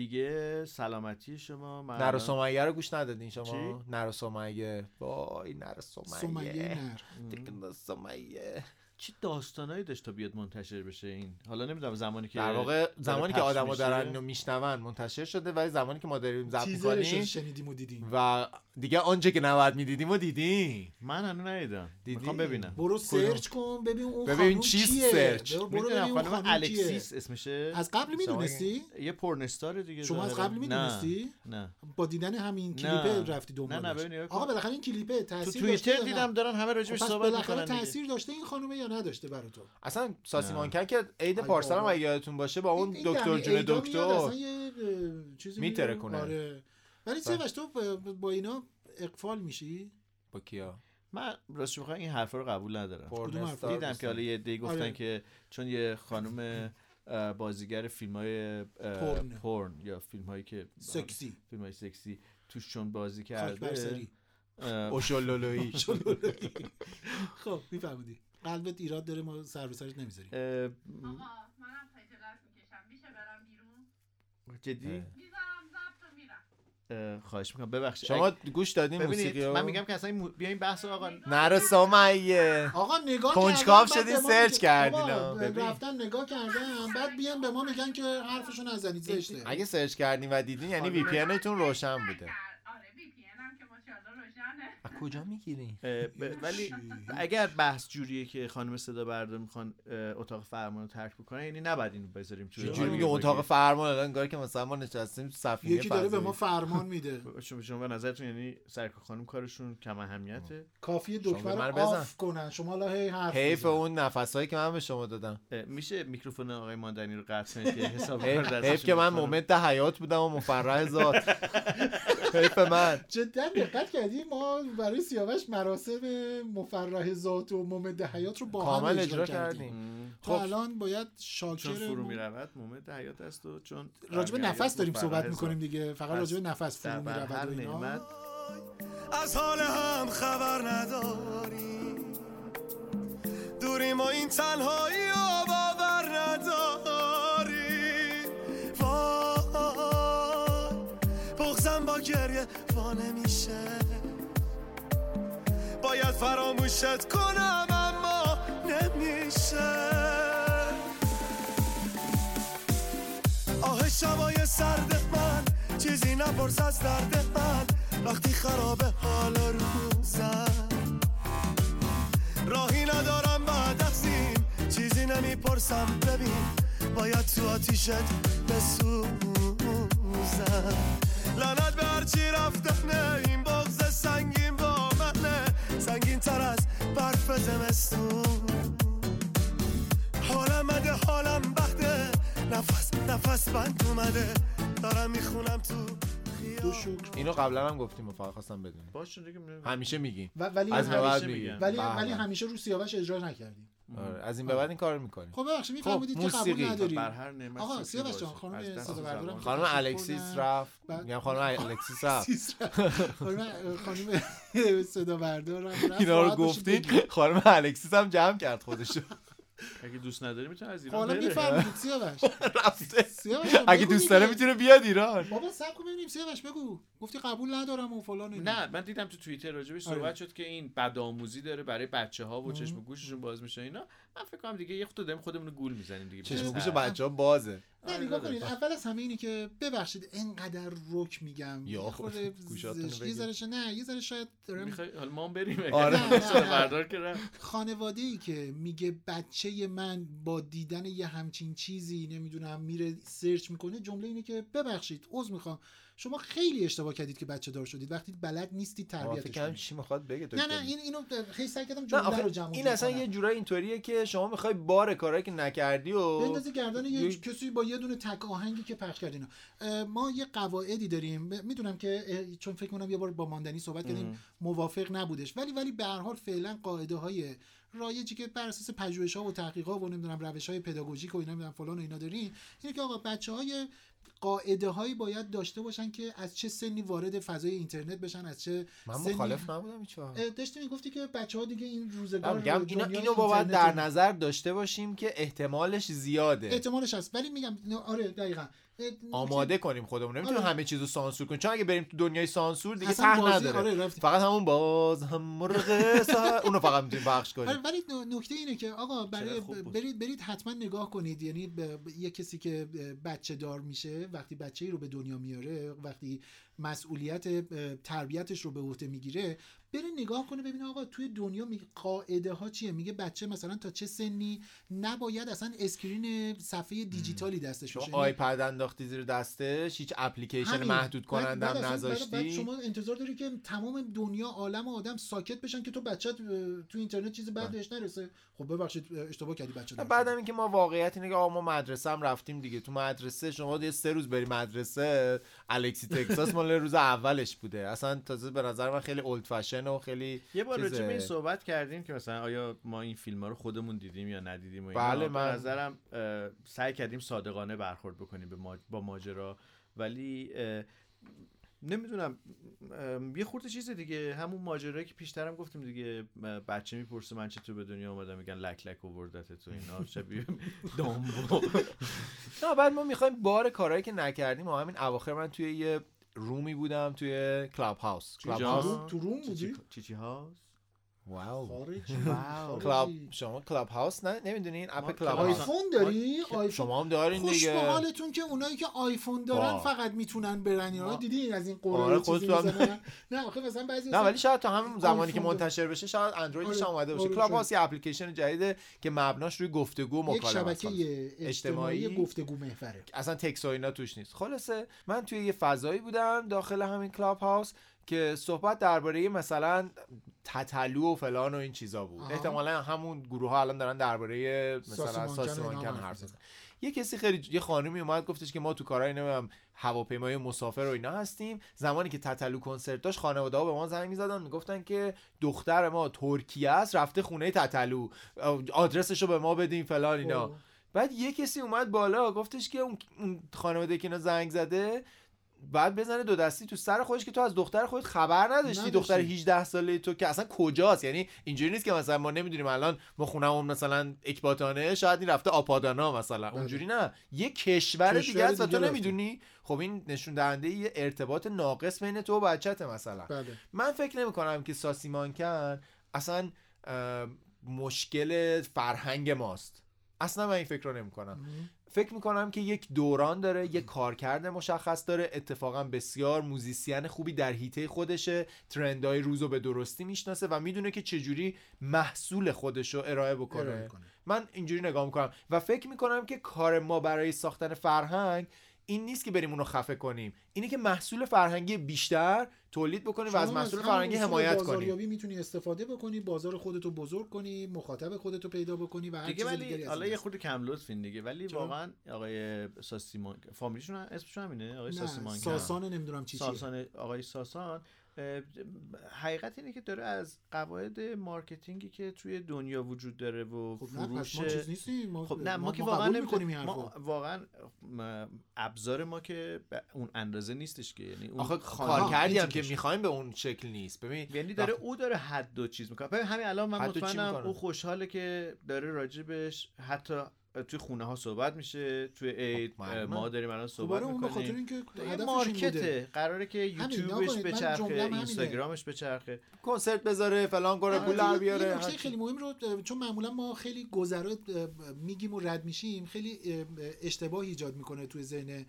دیگه سلامتی شما من نر سمیه رو گوش ندادین شما؟ چی؟ نر و سمیه. وای نر و سمیه. سمیه نر. دیگه نر و سمیه. چی داستانایی داشت تا بیاد منتشر بشه این حالا نمی‌دونم زمانی که در واقع زمانی که آدما. دارن اینو میشنون منتشر شده ولی زمانی که ما داریم ضبط می‌کنیم شنیدیم و دیدیم و دیگه آنچه که نباید می‌دیدیم و دیدیم من هنوز ندیدم؟ می‌خوام ببینم برو سرچ کن ببین اون ببین چی سرچ؟ برو برو ببین می‌دونم اون خانم الکسیس اسمشه از قبل می‌دونستی یه پرنستار دیگه شما از. قبل می‌دونستی نه با دیدن همین. کلیپ رفتی نه، نه، دنبالش. آقا بالاخره این کلیپه تو تاثیر داشته توییتر؟ دیدم دارن همه خب راجبش پس صحبت می‌کنن. تاثیر داشته این خانومه یا نداشته برای تو. اصلا ساسی نه. مانکر که عید پارسال هم. اگه یادتون باشه با اون دکتر جون دکتر یه اه، چیزی میتره. کنه. آره. ولی سیاوش تو با- با اینا اقفال میشی؟ با کیا؟ من راستش بخوام این حرفا رو قبول ندارم. دیدم که حالا یه دی گفتن آره. که چون یه خانم بازیگر فیلم های پورن. پورن یا فیلم هایی که سکسی. فیلم های سکسی توش چون بازی کرده. اوشولولویی خب میفهمیدی. قلبت ایراد داره ما سر به سرت نمی‌ذاریم. آقا منم خجالت می‌کشم. میشه برم بیرون؟ جدی؟ می‌ذارم ضبط و میرم. اه، خواهش می‌کنم. ببخشید. شما گوش دادین موسیقی رو؟ من میگم که اصلا این مو- بیا این بحث آقا. نر سمیه آقا نگاه کنجکاو شدین ما سرچ کردین،. رفتن نگاه کردن. بعد بیان به ما میگن که حرفشو نزنید زشته اگه سرچ کردین و دیدین یعنی VPN روشن بوده آره VPN هم که ماشاءالله روشنه از کجا می‌گیرین ولی اگر بحث جوریه که خانم صدا بردار می‌خوان اتاق فرمان رو ترک بکنن یعنی نباید اینو بذاریم audio میگه. اتاق فرمان؟ الان انگار که مثلا ما نشستیم تو سفینه یکی داره به. ما فرمان میده. شما شما به نظرتون یعنی سرکار خانم کارشون کم اهمیته؟ کافی شما دکمه رو. off کنن. شما حالا هی حرف حیف. اون نفسایی که من به شما دادم. میشه میکروفون آقای ماندنی رو قطع کنید که حساب حیف که من. ممد حیات بودم و مفرح ذات حیف من. جدا دقت کردی؟ ما برای سیاوش مراسم مفرح ذات و ممد حیات رو با هم کامل اجرا اجرا کردیم. تو الان باید شاکر چون فرو می‌رود مومنت حیات است و چون راجب نفس داریم صحبت. می‌کنیم دیگه. فقط راجب نفس فرو می‌رود و اینا. نعمت از حال هم خبر نداری. دوری ما این تنهایی و باور نداری. وای بغزم با گریه وا نمیشه باید فراموشت کنم اما نمیشه. آه شبای سرد من چیزی نپرس از درد من. وقتی خراب حال روزم. راهی ندارم بعد از چیزی نمی‌پرسم. ببین باید تو آتیشت بسوزم. لعنت به هرچی رفتنه این بغز سنگین سنگین تر از برف زمستون. حالم بده حالم بخته نفس نفس بند اومده. دارم می‌خونم تو دو شکر. اینو قبلا هم گفتیم و فقط خواستم بدونیم. باش دیگه. همیشه میگیم و- ولی از همیشه میگیم ولی بله. ولی همیشه رو سیاوش اجرا نکردیم. آره، از این به بعد این کار می‌کنیم خب ببخشید میفهمیدید که موسیقی. قبول نداریم بر هر نعمت آقا سیاوش. جان خانم صدا بردارم. خانم الکسیس. رفت میگم خانم الکسیس رفت. خانم خانم صدا بردارم رفت. اینا رو راحت باشید گفتی بگید. خانم الکسیس هم جمع کرد خودشو اگه دوست نداری می‌تونه از ایران حالا می‌فهمید سیاوش. رفته. اگه دوست داره. می‌تونه بیاد ایران. بابا سب کن ببینیم. سیاوش بگو. گفتی قبول ندارم و فلان. نه من دیدم تو توییتر راجبش آره. صحبت شد که این بدآموزی داره برای بچه ها و چشم و گوششون باز میشه اینا. من فکر کنم دیگه یه خود داریم خودمون رو گول می‌زنیم دیگه. چشم. گوش بچه ها بازه. نه آره، نگاه. کنید اول از همه اینه که ببخشید اینقدر رک میگم یا زشت- یه بگید. ذره شه- نه یه ذره شاید دارم می‌خوای حالا ما بریم آره. خانواده ای که میگه بچه من با دیدن یه همچین چیزی نمی‌دونم میره سرچ می‌کنه جمله اینه که ببخشید عذر می‌خوام شما خیلی اشتباه کردید که بچه دار شدید. وقتی بلد فکر تربیتش کنید. چی می‌خواد بگه نه دکتر. نه این اینو خیلی سعی کردم نه جمله رو جمع این اصلا یه جورایی اینطوریه که شما می‌خوای بار کارهایی که نکردی و بندازی گردن یه کسی با یه دونه تک آهنگی که پخش کردین. ما یه قواعدی داریم. می‌دونم که چون فکر کنم یه بار با ماندنی صحبت کردیم موافق نبودش. ولی ولی به هر حال فعلا قاعده های رایجی که بر اساس پژوهش ها و تحقیقات و نمی‌دونم روش های پداگوژیک و اینا نمی‌دونم فلان و اینا داریم اینه که آقا بچه های قاعده هایی باید داشته باشن که از چه سنی وارد فضای اینترنت بشن از چه من سنی مخالف نبودم داشتی می‌گفتی که بچه ها دیگه این روزگار میگم اینا دنیای اینو باید در نظر داشته باشیم که احتمالش زیاده. احتمالش هست. ولی میگم آره دقیقا. آماده کنیم خودمون نمی‌تونیم آره. همه چیزو سانسور کنیم چون اگه بریم تو دنیای سانسور دیگه ته نداره آره،. فقط همون باز هم مرغ سهر- اونو فقط می‌تونیم پخش آره کنیم ولی ن- نکته اینه که آقا برای. برید برید حتما نگاه کنید یعنی ب- ب- یه کسی که بچه دار میشه وقتی بچه ای رو به دنیا میاره وقتی مسئولیت تربیتش رو به عهده می‌گیره بره نگاه کنه ببینه آقا توی دنیا قاعده ها چیه؟ میگه بچه مثلا تا چه سنی نباید اصلا screen صفحه دیجیتالی دستش باشه؟ iPad انداختی زیر دستش هیچ اپلیکیشن همین. محدود کننده هم اصلا بعد- نذاشتی؟ شما انتظار داری که تمام دنیا عالم و آدم ساکت بشن که تو بچت تو اینترنت چیزی بعد بهش نرسه. خب ببخشید اشتباه کردی بچه بعدم اینکه ما واقعیت اینه که آقا ما مدرسه هم رفتیم دیگه. تو مدرسه شما یه سه روز بری مدرسه الکسی تگزاس مال روز اولش بوده اصلا تازه به نظر من خیلی اولد فشن و خیلی یه بار. راجع به این صحبت کردیم که مثلا آیا ما این فیلم ها رو خودمون دیدیم یا ندیدیم و. بله، به من- نظرم اه، سعی کردیم صادقانه برخورد بکنیم به. با ماجرا ولی نمی‌دونم یه خورده چیز دیگه همون ماجرایی که پیشترم گفتیم دیگه بچه می‌پرسه من چطور به دنیا اومدم میگن لک لک آوردت تو اینا شبیه دامبو نه بعد ما می‌خوایم بار کارهایی که نکردیم و همین اواخر من توی یه room ی بودم توی کلاب هاوس کلاب؟ هاوس تو room بودی؟ چی چی هاوس wow خارج. کلاب شما کلاب هاوس نه؟ نمی‌دونین؟ app کلاب آیفون داری؟ آیفون شما هم دارین خوش به دیگه. حالتون که اونایی که آیفون دارن. فقط می‌تونن برن ما- دیدین از این آره، قرار چیزی هم- می‌زنن؟ نه آخه مثلا بعضی نه ولی شاید تا همین زمانی که منتشر بشه شاید اندرویدش آره، هم اومده باشه. آره، کلاب. هاوس یه اپلیکیشن جدیده که مبناش روی گفتگو و یک مکالمه است. شبکه اجتماعی اجتماعی؟ گفتگو محوره. اصلا تکس و اینا توش نیست. خلاصه من توی یه فضایی بودم داخل همین کلاب هاوس که صحبت درباره مثلا تتلو و فلان و این چیزا بود آها. احتمالا همون گروه ها الان دارن درباره مثلا ساسی مانکن و ساسی اینا مانکن حرف می‌زنن. یه کسی خیلی یه خانومی اومد گفتش که ما تو کارهای نمی‌دونم هواپیمای مسافر و اینا هستیم زمانی که تتلو کنسرت داشت خانواده ها به ما زنگ می‌زدن می‌گفتن که دختر ما ترکیه است رفته خونه تتلو آدرسش رو به ما بدین فلان اینا خب. بعد یه کسی اومد بالا گفتش که اون, اون خانواده که اینا زنگ زده بعد بزنه دو دستی تو سر خودش که تو از دختر خودت خبر نداشتی. نداشتی. دختر 18 ساله تو که اصلا کجاست؟ یعنی اینجوری نیست که مثلا ما نمی‌دونیم الان ما خونمون مثلا اکباتانه شاید این رفته آپادانا مثلا. اونجوری نه. یه کشور کشور دیگه است و تو. نمی‌دونی؟ خب این نشون دهنده یه ارتباط ناقص بین تو و بچته مثلا. بله. من فکر نمی کنم که ساسی مانکن اصلا مشکل فرهنگ ماست. اصلا من این فکر رو نمی کنم فکر می‌کنم که یک دوران داره یک کارکرد مشخص داره. اتفاقا بسیار موزیسین خوبی در هیته خودشه. ترندهای روزو به درستی می‌شناسه و می‌دونه که چجوری محصول خودش رو ارائه بکنه. ارائه. من اینجوری نگاه می‌کنم و فکر می‌کنم که کار ما برای ساختن فرهنگ این نیست که بریم اونو خفه کنیم اینه که محصول فرهنگی بیشتر تولید بکنیم و از محصول فرهنگی حمایت کنیم بازاریابی می‌تونی استفاده بکنی بازار خودتو بزرگ کنی مخاطب خودتو پیدا بکنی و هر دیگه چیز ولی حالا یه. خورده کم لطفین دیگه ولی؟ واقعا آقای ساسیمان فامیلیشون اسمشون همینه آقای ساسیمان ساسان نمی‌دونم چی چیه. ساسان آقای ساسان حقیقت اینه که داره از قواعد مارکتینگی که توی دنیا وجود داره و خب نه، پس فروش ما چیز نیستیم. ما- خب نه ما, ما- که ما واقعا قبول نمی‌کنیم. می‌کنیم این ما. واقعا ابزار ما که به اون اندازه نیستش که یعنی اون کارکردی هم که می‌خوایم به اون شکل نیست ببین یعنی داره او داره حد و چیز می‌کنه ببین همین الان من مطمئنم؟ او خوشحاله که داره راجبش حتی توی خونه ها صحبت میشه توی عید معلومه. ما داریم الان خب صحبت خاطر می‌کنیم اینکه این مارکته بوده. قراره که یوتیوبش بچرخه. اینستاگرامش بچرخه کنسرت بذاره فلان کنه پول در آره، یه بیاره. خیلی مهم رو چون معمولا ما خیلی گذرا میگیم و رد میشیم خیلی اه، اشتباه ایجاد می‌کنه توی ذهن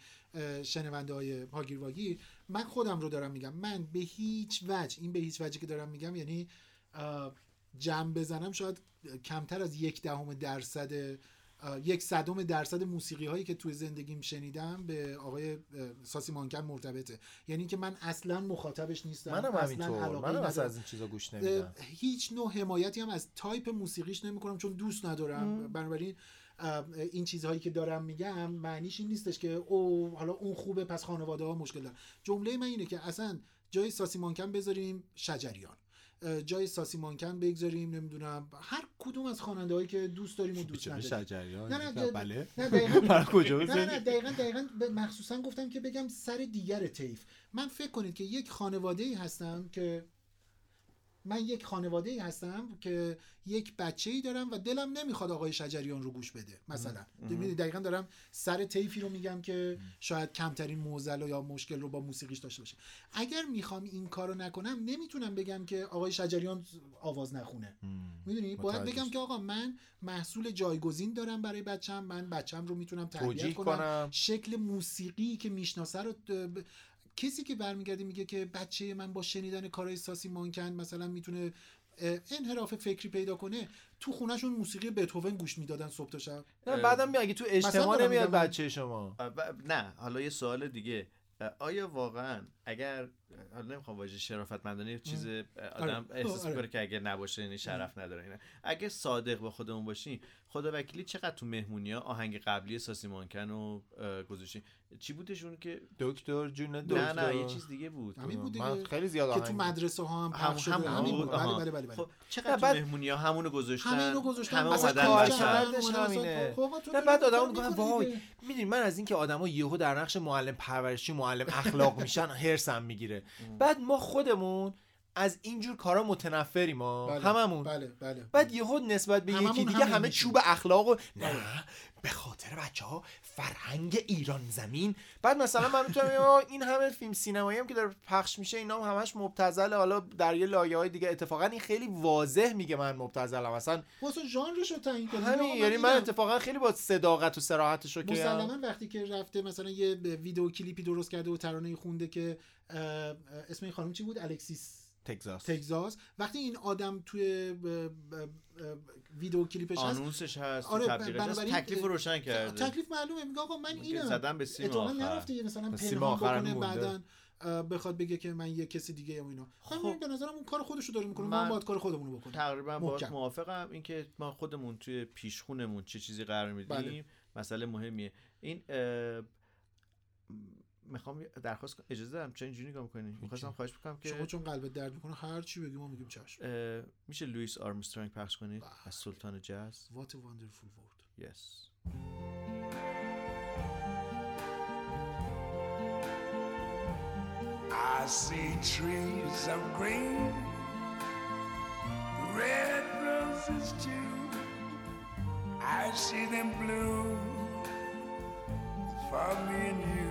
شنونده های هاگیر واگیر من خودم رو دارم میگم من به هیچ وجه این به هیچ وجه که دارم میگم یعنی جمع بزنم شاید کمتر از یک دهم درصد یک صدم درصد موسیقی هایی که توی زندگیم شنیدم به آقای ساسی مانکن مرتبطه. یعنی که من اصلا مخاطبش نیستم منم اصلا منم اصلا. از این چیزا گوش نمیدم. هیچ نوع حمایتی هم از تایپ موسیقیش نمی‌کنم چون دوست ندارم. بنابراین این چیزهایی که دارم میگم معنیش این نیستش که او حالا اون خوبه پس خانواده ها مشکل دارن. جمله من اینه که اصلا جای ساسی مانکن بذاریم شجریان. جای ساسی مانکن بگذاریم نمی‌دونم. هر کدوم از خواننده هایی که دوست داریم و دوست چه نداریم. نه نه نه بله. نه دقیقاً نه دقیقاً دقیقاً مخصوصا گفتم که بگم سر دیگر طیف. من فکر کنید که یک خانواده ای هستم که من یک خانواده ای هستم که یک بچه ای دارم و دلم نمی‌خواد آقای شجریان رو گوش بده مثلا. دقیقا دارم سر طیفی رو میگم که شاید کمترین معضل یا مشکل رو با موسیقیش داشته باشه. اگر می‌خوام این کارو نکنم نمی‌تونم بگم که آقای شجریان آواز نخونه. می‌دونی؟ باید بگم که آقا من محصول جایگزین دارم برای بچم من بچم رو می‌تونم تربیت کنم, کنم. شکل موسیقی که می‌شناسه رو کسی که برمیگرده میگه که بچه من با شنیدن کارهای ساسی مانکن مثلا می‌تونه انحراف فکری پیدا کنه تو خونهشون موسیقی بتهوون گوش می‌دادن صبح تا شب. نه، بعدم میگه تو اجتماع نمیاد بچه شما. نه حالا یه سوال دیگه. آیا واقعا اگر حالا نمی‌خوام واژه شرافتمندانه یه چیز اه، آدم آره. احساس آره. می‌کنه که اگه نباشه یعنی شرف نداره اینا اگه صادق با خودمون باشیم خدا وکیلی چقدر تو مهمونی ها آهنگ قبلی ساسی مانکن رو اه، گذاشتیم چی بودشون که دکتر جون نه دکتر نه یه چیز دیگه بود همین بود من دیگه خیلی زیاد که تو آهنگ مدرسه ها هم پخش شده همون همین بود بله. بله بله, بله. خب چقدر نه، تو بعد- مهمونی ها همونو گذاشتن همه اینو گذاشتن همه اصلا اومدن. همینه. خب نه داری بعد آدم میگن وای. می‌دونی من از اینکه آدما یهو در نقش معلم پرورشی معلم اخلاق میشن هرسم می‌گیره بعد ما خودمون از اینجور کارا متنفریم ما بله، هممون. بله بله بعد یهو نسبت به یکی دیگه همه میشیم. چوب اخلاق و نه به خاطر بچه ها فرهنگ ایران زمین. بعد مثلا من می‌تونم این همه فیلم سینمایی هم که داره پخش میشه اینا هم همش مبتذل حالا در یه لایه های دیگه اتفاقا این خیلی واضح میگه من مبتذلم. اصلا واسه ژانرش رو تعیین کنه همین یعنی من اتفاقا خیلی با صداقت و صراحتش رو که مسلما وقتی که رفته مثلا یه ویدیو کلیپی درست کرده و ترانه خونده که اسم این خانم چی بود؟ الکسیس. تگزاس. تگزاس. وقتی این آدم توی ویدیو کلیپش هست آنونسش هست آره، بنابراین- تکلیف رو روشن کرده. تکلیف معلومه. میگه آقا من اینم زدم به سیم آخر. نرفته یه مثلا پنهان بکنه اه، بخواد بگه که من یه کسی دیگه و اینا. خب. من به نظرم اون کار خودش رو داره می‌کنه من ما باید کار خودمون رو بکنیم تقریبا باهات. موافقم. اینکه ما خودمون توی پیشخونمون چه چیزی قرار میدیم بله. مسئله مهمیه. این می‌خوام درخواست کنم. اجازه دارم؟ چه اینجوری نگاه می‌کنی؟ می‌خواستم خواهش بکنم که شما چون قلبت درد می‌کنه هر چی بگی ما میگیم چشم. اه، میشه لوئیس آرمسترانگ پخش کنید؟ از سلطان جاز What a wonderful world. Yes. I see trees of green, red roses too. I see them bloom for me and you.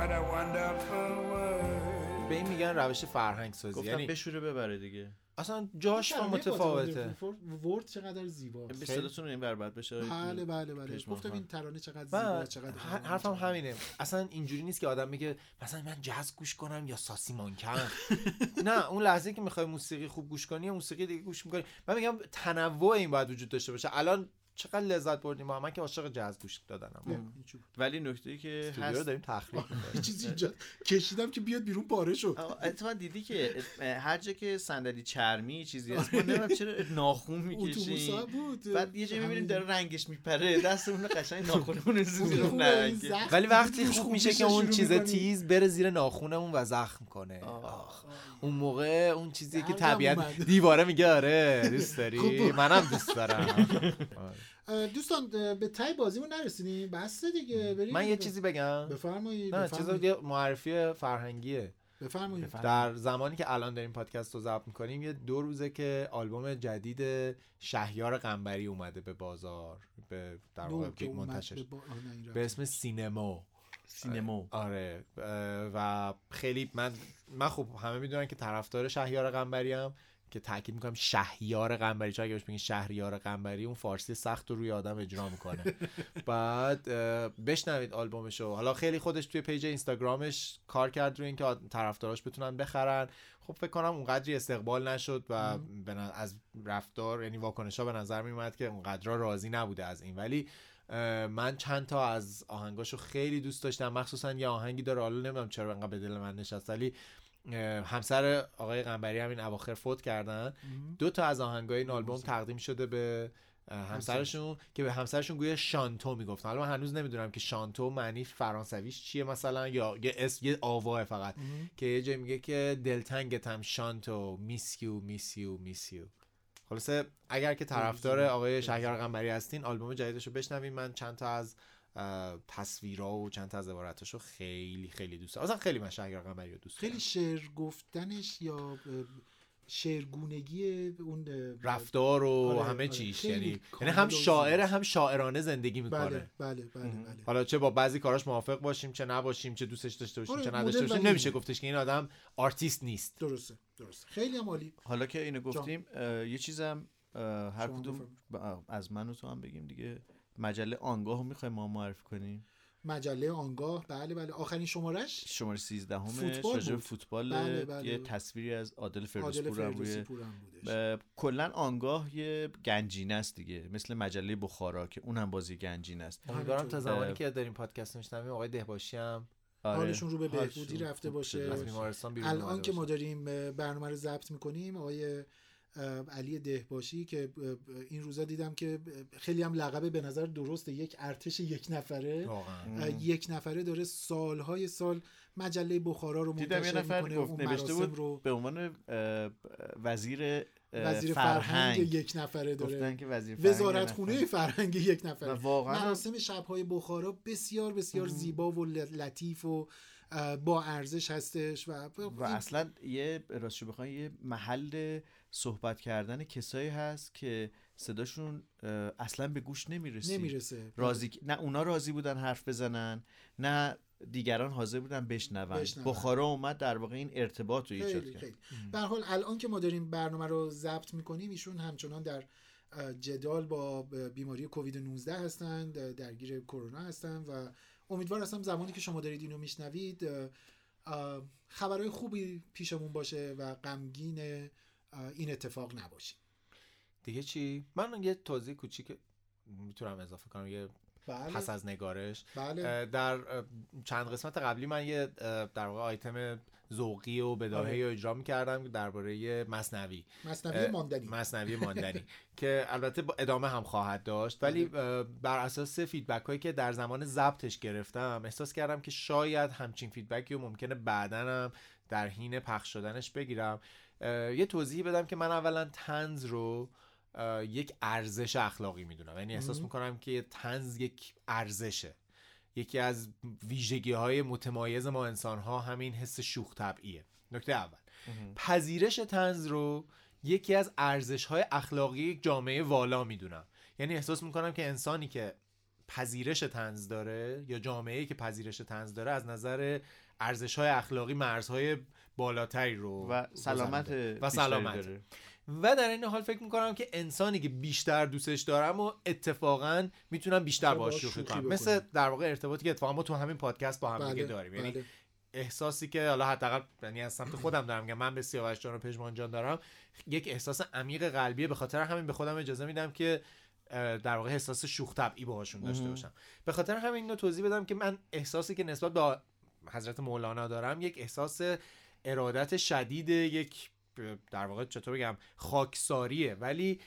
what a wonderful world. به این میگن روش فرهنگ سازی گفتم یعنی بشوره ببره دیگه. اصلا جاش با متفاوته. ورد چقدر زیبا. به صداتون این بر باید بشه. بله بله بله. گفتم. این ترانه چقدر زیبا چقدر حرفم همینه. اصلا اینجوری نیست که آدم میگه مثلا من جاز گوش کنم یا ساسی مانکن نه اون لحظه که می‌خوای موسیقی خوب گوش کنی یا موسیقی دیگه گوش می‌کنی. من میگم تنوع این باید وجود داشته باشه. الان چقدر لذت بردیم ما من که عاشق جاز گوش دادنم. ولی نکته ای که استودیو رو داریم تخریب چیزی اینجا. کشیدم که بیاد بیرون پاره شد. اتفاقا دیدی که هر جا که صندلی چرمی چیزی هست ما نمی‌دونم چرا ناخون می‌کشیم. بود. بعد یه جایی می‌بینیم. داره رنگش میپره دستمون قشنگ ناخونمون رو خوبه، زیر ولی وقتی خوب میشه که اون چیز. تیز بره زیر ناخونمون و زخم کنه. آخ. اون موقع اون چیزی که طبیعت. دیواره میگه آره دوست داری. منم دوست دارم. اه، دوستان به تای بازیمون نرسیدیم. بسته دیگه. بریم من یه چیزی بگم. بفرمایید نه چیز معرفی فرهنگیه. بفرمایید. در زمانی که الان داریم پادکست رو ضبط می‌کنیم یه دو روزه که آلبوم جدید شهیار قنبری اومده به بازار به در واقع منتشر به با-. به اسم سینمو. سینمو. آره اه، و خیلی من من خب همه می‌دونن که طرفدار شهیار قنبری هم که تاکید می‌کنم شهیار قنبری چون اگه بهش بگین شهریار قنبری اون فارسی سخت رو روی آدم اجرا می‌کنه. بعد بشنوید آلبومشو. حالا خیلی خودش توی پیج اینستاگرامش کار کرد روی اینکه طرفداراش بتونن بخرن. خب فکر کنم اونقدری استقبال نشد و از رفتار یعنی واکنش ها به نظر میومد که اونقدر راضی نبوده از این. ولی من چند تا از آهنگاشو خیلی دوست داشتم. مخصوصا یه آهنگی داره حالا نمی‌دونم چرا انقدر به دل من نشست ولی همسر آقای قنبری همین اواخر فوت کردن. دو تا از آهنگای این آلبوم تقدیم شده به همسرشون که به همسرشون گویا شانتو می‌گفتن. حالا من هنوز نمی‌دونم که شانتو معنی فرانسویش چیه مثلا یا یه اسم یه آواه فقط. که یه جایی میگه که دلتنگتم شانتو. میس یو میس یو میس یو خلاصه اگر که طرفدار آقای شهریار قنبری هستین آلبوم جدیدش رو بشنوین. من چند تا از تصویرها و چند تا از عبارتاشو خیلی خیلی دوست دارم. اصلا خیلی من شهریار قنبری رو دوست دارم. خیلی شعر گفتنش یا شعرگونگی اون رفتار و آره، همه آره. چیش. یعنی یعنی هم شاعر. هم شاعرانه زندگی می‌کنه. بله بله بله بله. حالا چه با بعضی کاراش موافق باشیم چه نباشیم چه دوستش داشته باشیم آره، چه نداشته باشیم نمیشه گفتش که این آدم آرتیست نیست. درسته درسته. خیلی هم عالی. حالا که اینو گفتیم یه چیزم هر کدوم از من و تو هم بگیم دیگه. مجله آنگاه رو می‌خوایم ما معرفی کنیم مجله آنگاه بله بله آخرین شمارش شماره 13 همه فوتبال بود. فوتبال بله، بله. یه تصویری از عادل فردوسپور هم فردوسی روی کلا آنگاه یه گنجینه است دیگه مثل مجله بخارا که اونم بازی گنجینه است امیدوارم تا زمانی که داریم پادکست میشنویم آقای دهباشی هم آره. حالشون رو به بهبودی رفته باشه از باشه. بیمارستان بیرون الان که ما. داریم برنامه رو ضبط می‌کنیم آقای علی دهباشی که این روزا دیدم که خیلی هم لقب به نظر درسته یک ارتش یک نفره. یک نفره داره سالهای سال مجله بخارا رو دیدم یه منتشر نفر می‌کنه گفت اون نوشته بود رو. به عنوان وزیر وزیر فرهنگ, یک نفره داره. گفتن که وزیر فرهنگ وزارت خونه. فرهنگ یک نفره. واقعا مراسم شبهای بخارا بسیار بسیار زیبا و لطیف و با ارزش هستش و, و اصلا یه راستشو بخوای یه محل صحبت کردن کسایی هست که صداشون اصلا به گوش نمی‌رسید. نمی‌رسه. راضی نه اونا راضی بودن حرف بزنن نه دیگران حاضر بودن بشنون. بشنون. بخارا اومد در واقع این ارتباط رو ایجاد کرد. به حال الان که ما داریم برنامه رو ضبط می‌کنیم ایشون همچنان در جدال با بیماری کووید 19 هستند اه، درگیر کرونا هستند و امیدوار هستم زمانی که شما دارید اینو میشنوید خبرهای خوبی پیشمون باشه و غمگین این اتفاق نباشیم دیگه چی من یه توضیح کوچیک می‌تونم اضافه کنم یه بله. پس از نگارش بله. در چند قسمت قبلی من یه در واقع آیتم ذوقی و بداهه آره. اجرا می‌کردم درباره مثنوی مثنوی ماندنی. مثنوی ماندنی که البته با ادامه هم خواهد داشت ولی اه، بر اساس feedback هایی که در زمان ضبطش گرفتم احساس کردم که شاید همچین feedback ی رو ممکنه بعدا هم در حین پخش شدنش بگیرم یه توضیحی بدم که من اولا تنز رو یک ارزش اخلاقی می‌دونم. یعنی احساس. می‌کنم که تنز یک ارزشه. یکی از ویژگی های متمایز ما انسان ها همین حس شوخ طبعیه. نکته اول. پذیرش تنز رو یکی از ارزش های اخلاقی یک جامعه والا می‌دونم. یعنی احساس می‌کنم که انسانی که پذیرش تنز داره یا جامعه که پذیرش تنز داره از نظر ارزش های اخلاقی مرزهای بالاتری رو و سلامت. و سلامت داره. و در این حال فکر می‌کنم که انسانی که بیشتر دوستش دارم و اتفاقا می‌تونم بیشتر باهاش شوخی کنم. مثل در واقع ارتباطی که اتفاقا ما تو همین پادکست با هم دیگه بله، داریم یعنی بله. احساسی که حالا حداقل یعنی از سمت خودم دارم میگم من به سیاوش جان و پژمان جان دارم یک احساس عمیق قلبیه به خاطر همین به خودم اجازه میدم که در واقع احساس شوخ طبعی باهاشون داشته. باشم به خاطر همین اینو توضیح بدم که من احساسی که نسبت به حضرت مولانا دارم یک احساس ارادت شدید یک در واقع چطور بگم خاکساریه. ولی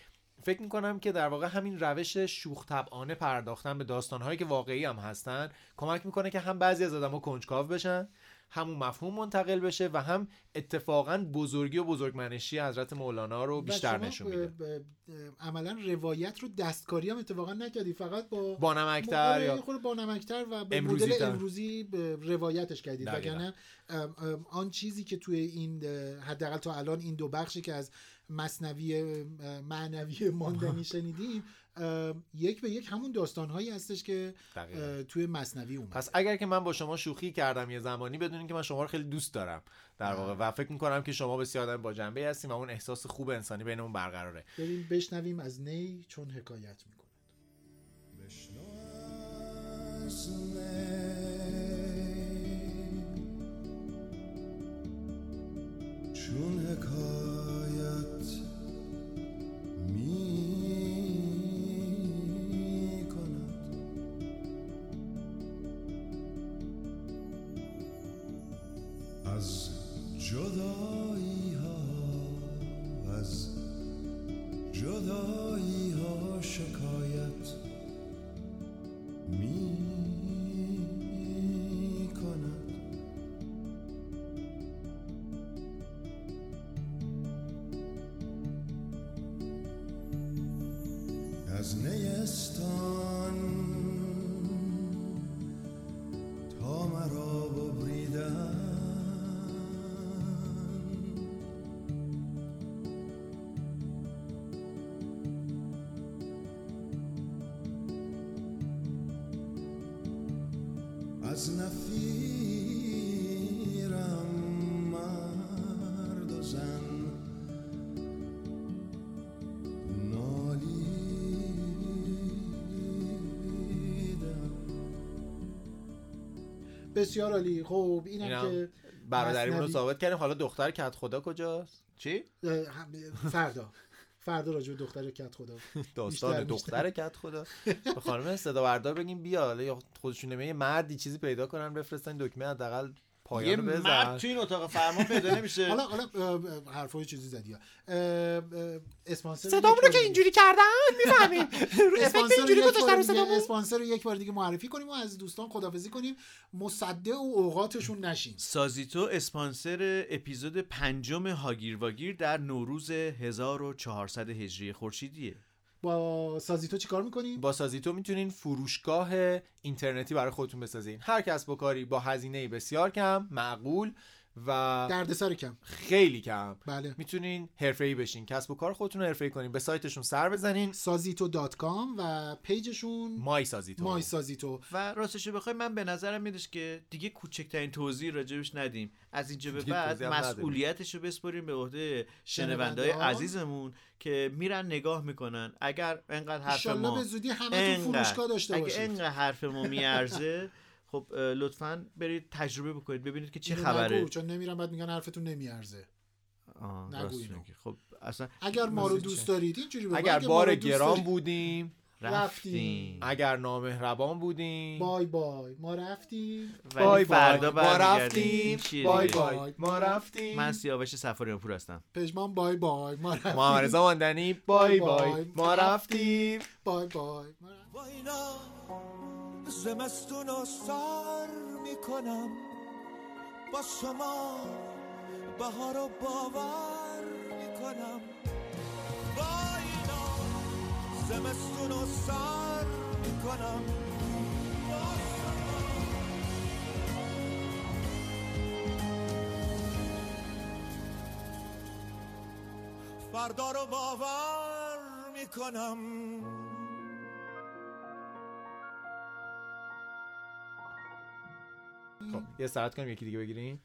فکر می‌کنم که در واقع همین روش شوخ طبعانه پرداختن به داستانهایی که واقعی هم هستن کمک می‌کنه که هم بعضی از آدم‌ها کنجکاو بشن همون مفهوم منتقل بشه و هم اتفاقا بزرگی و بزرگمنشی حضرت مولانا رو بیشتر نشون میده عملا روایت رو دستکاری هم اتفاقا نکردی فقط با بانمکتر آره، یا خورده بانمکتر و به امروزی مدل. امروزی روایتش کردید. وگرنه آن چیزی که توی این حداقل تا الان این دو بخشی که از مصنوی معنوی ماندنی شنیدیم یک به یک همون داستانهایی هستش که دقیقاً. توی مصنوی اومد. پس اگر که من با شما شوخی کردم یه زمانی بدونین که من شما رو خیلی دوست دارم در واقع و فکر می‌کنم که شما بسیار آدم با جنبه هستیم و اون احساس خوب انسانی بینمون برقراره. بریم بشنویم از نی چون حکایت می‌کنه. چون حکایت از جدایی ها از جدایی بسیار عالی. خب اینم اینم که برادریمون رو ثابت کردیم. حالا دختر کت خدا کجاست؟ چی؟ فردا. فردا راجع به دختر کت خدا. داستان دختر کت خدا. به خانم صدا بردار بگیم بیا حالا یا خودشون نمیگه یه مردی چیزی پیدا کنن بفرستن دکمه حداقل یه پایان رو مرد بزن. تو این اتاق فرمان پیدا نمیشه. حالا حالا حرفای چیزی زدی. اسپانسر صدامون یک رو بار که دیگه- اینجوری کردن؟ می‌فهمیم. اسپانسر اینجوری گذاشتن صدامون؟ اسپانسر رو یک بار دیگه معرفی کنیم و از دوستان خدافزی کنیم. مصدع اوقاتشون نشیم سازیتو اسپانسر اپیزود پنجم هاگیر واگیر در نوروز 1400 هجری خورشیدیه. با سازیتو چیکار می‌کنیم با سازیتو می‌تونین فروشگاه اینترنتی برای خودتون بسازین. هر کس با کاری با هزینه بسیار کم معقول. و دردسر کم. خیلی کم. بله. می‌تونین حرفه‌ای بشین. کسب و کار خودتون رو حرفه‌ای کنین. به سایتشون سر بزنین. سازیتو dot com و page شون my سازیتو my سازیتو و راستش رو بخوای من به نظرم میادش که دیگه کوچکترین توضیح راجبش ندیم. از اینجا به بعد. مسئولیتش رو بسپریم به عهده شنوندای. عزیزمون که میرن نگاه می‌کنن. اگر انقدر حرف ما به زودی همه تو انقدر- فروشگاه داشته اگه باشید. انقدر حرف ما میارزه خب لطفا برید تجربه بکنید ببینید که چه خبره. نگو، چون نمیرم بعد میگن حرفتون نمیارزه. نگو اینو. خب اصلا اگر ما رو دوست؟ دارید اینجوری بگو. اگر بار گران بودیم رفتیم. اگر نامهربان بودیم. بای بای. ما رفتیم. بای بای. ما. رفتیم. بای؟ بای. ما رفتیم. من سیاوش سفاریان پور هستم. پژمان بای بای. ما رفتیم. محمد رضا ماندنی بای بای ما رفتیم. بای بای. ما رفتیم. با زمستون رو سر می‌کنم. با شما بهار رو باور می‌کنم. با اینا زمستون رو سر می‌کنم. فردا رو باور می‌کنم. خب یه ساعت کنیم یکی دیگه بگیریم.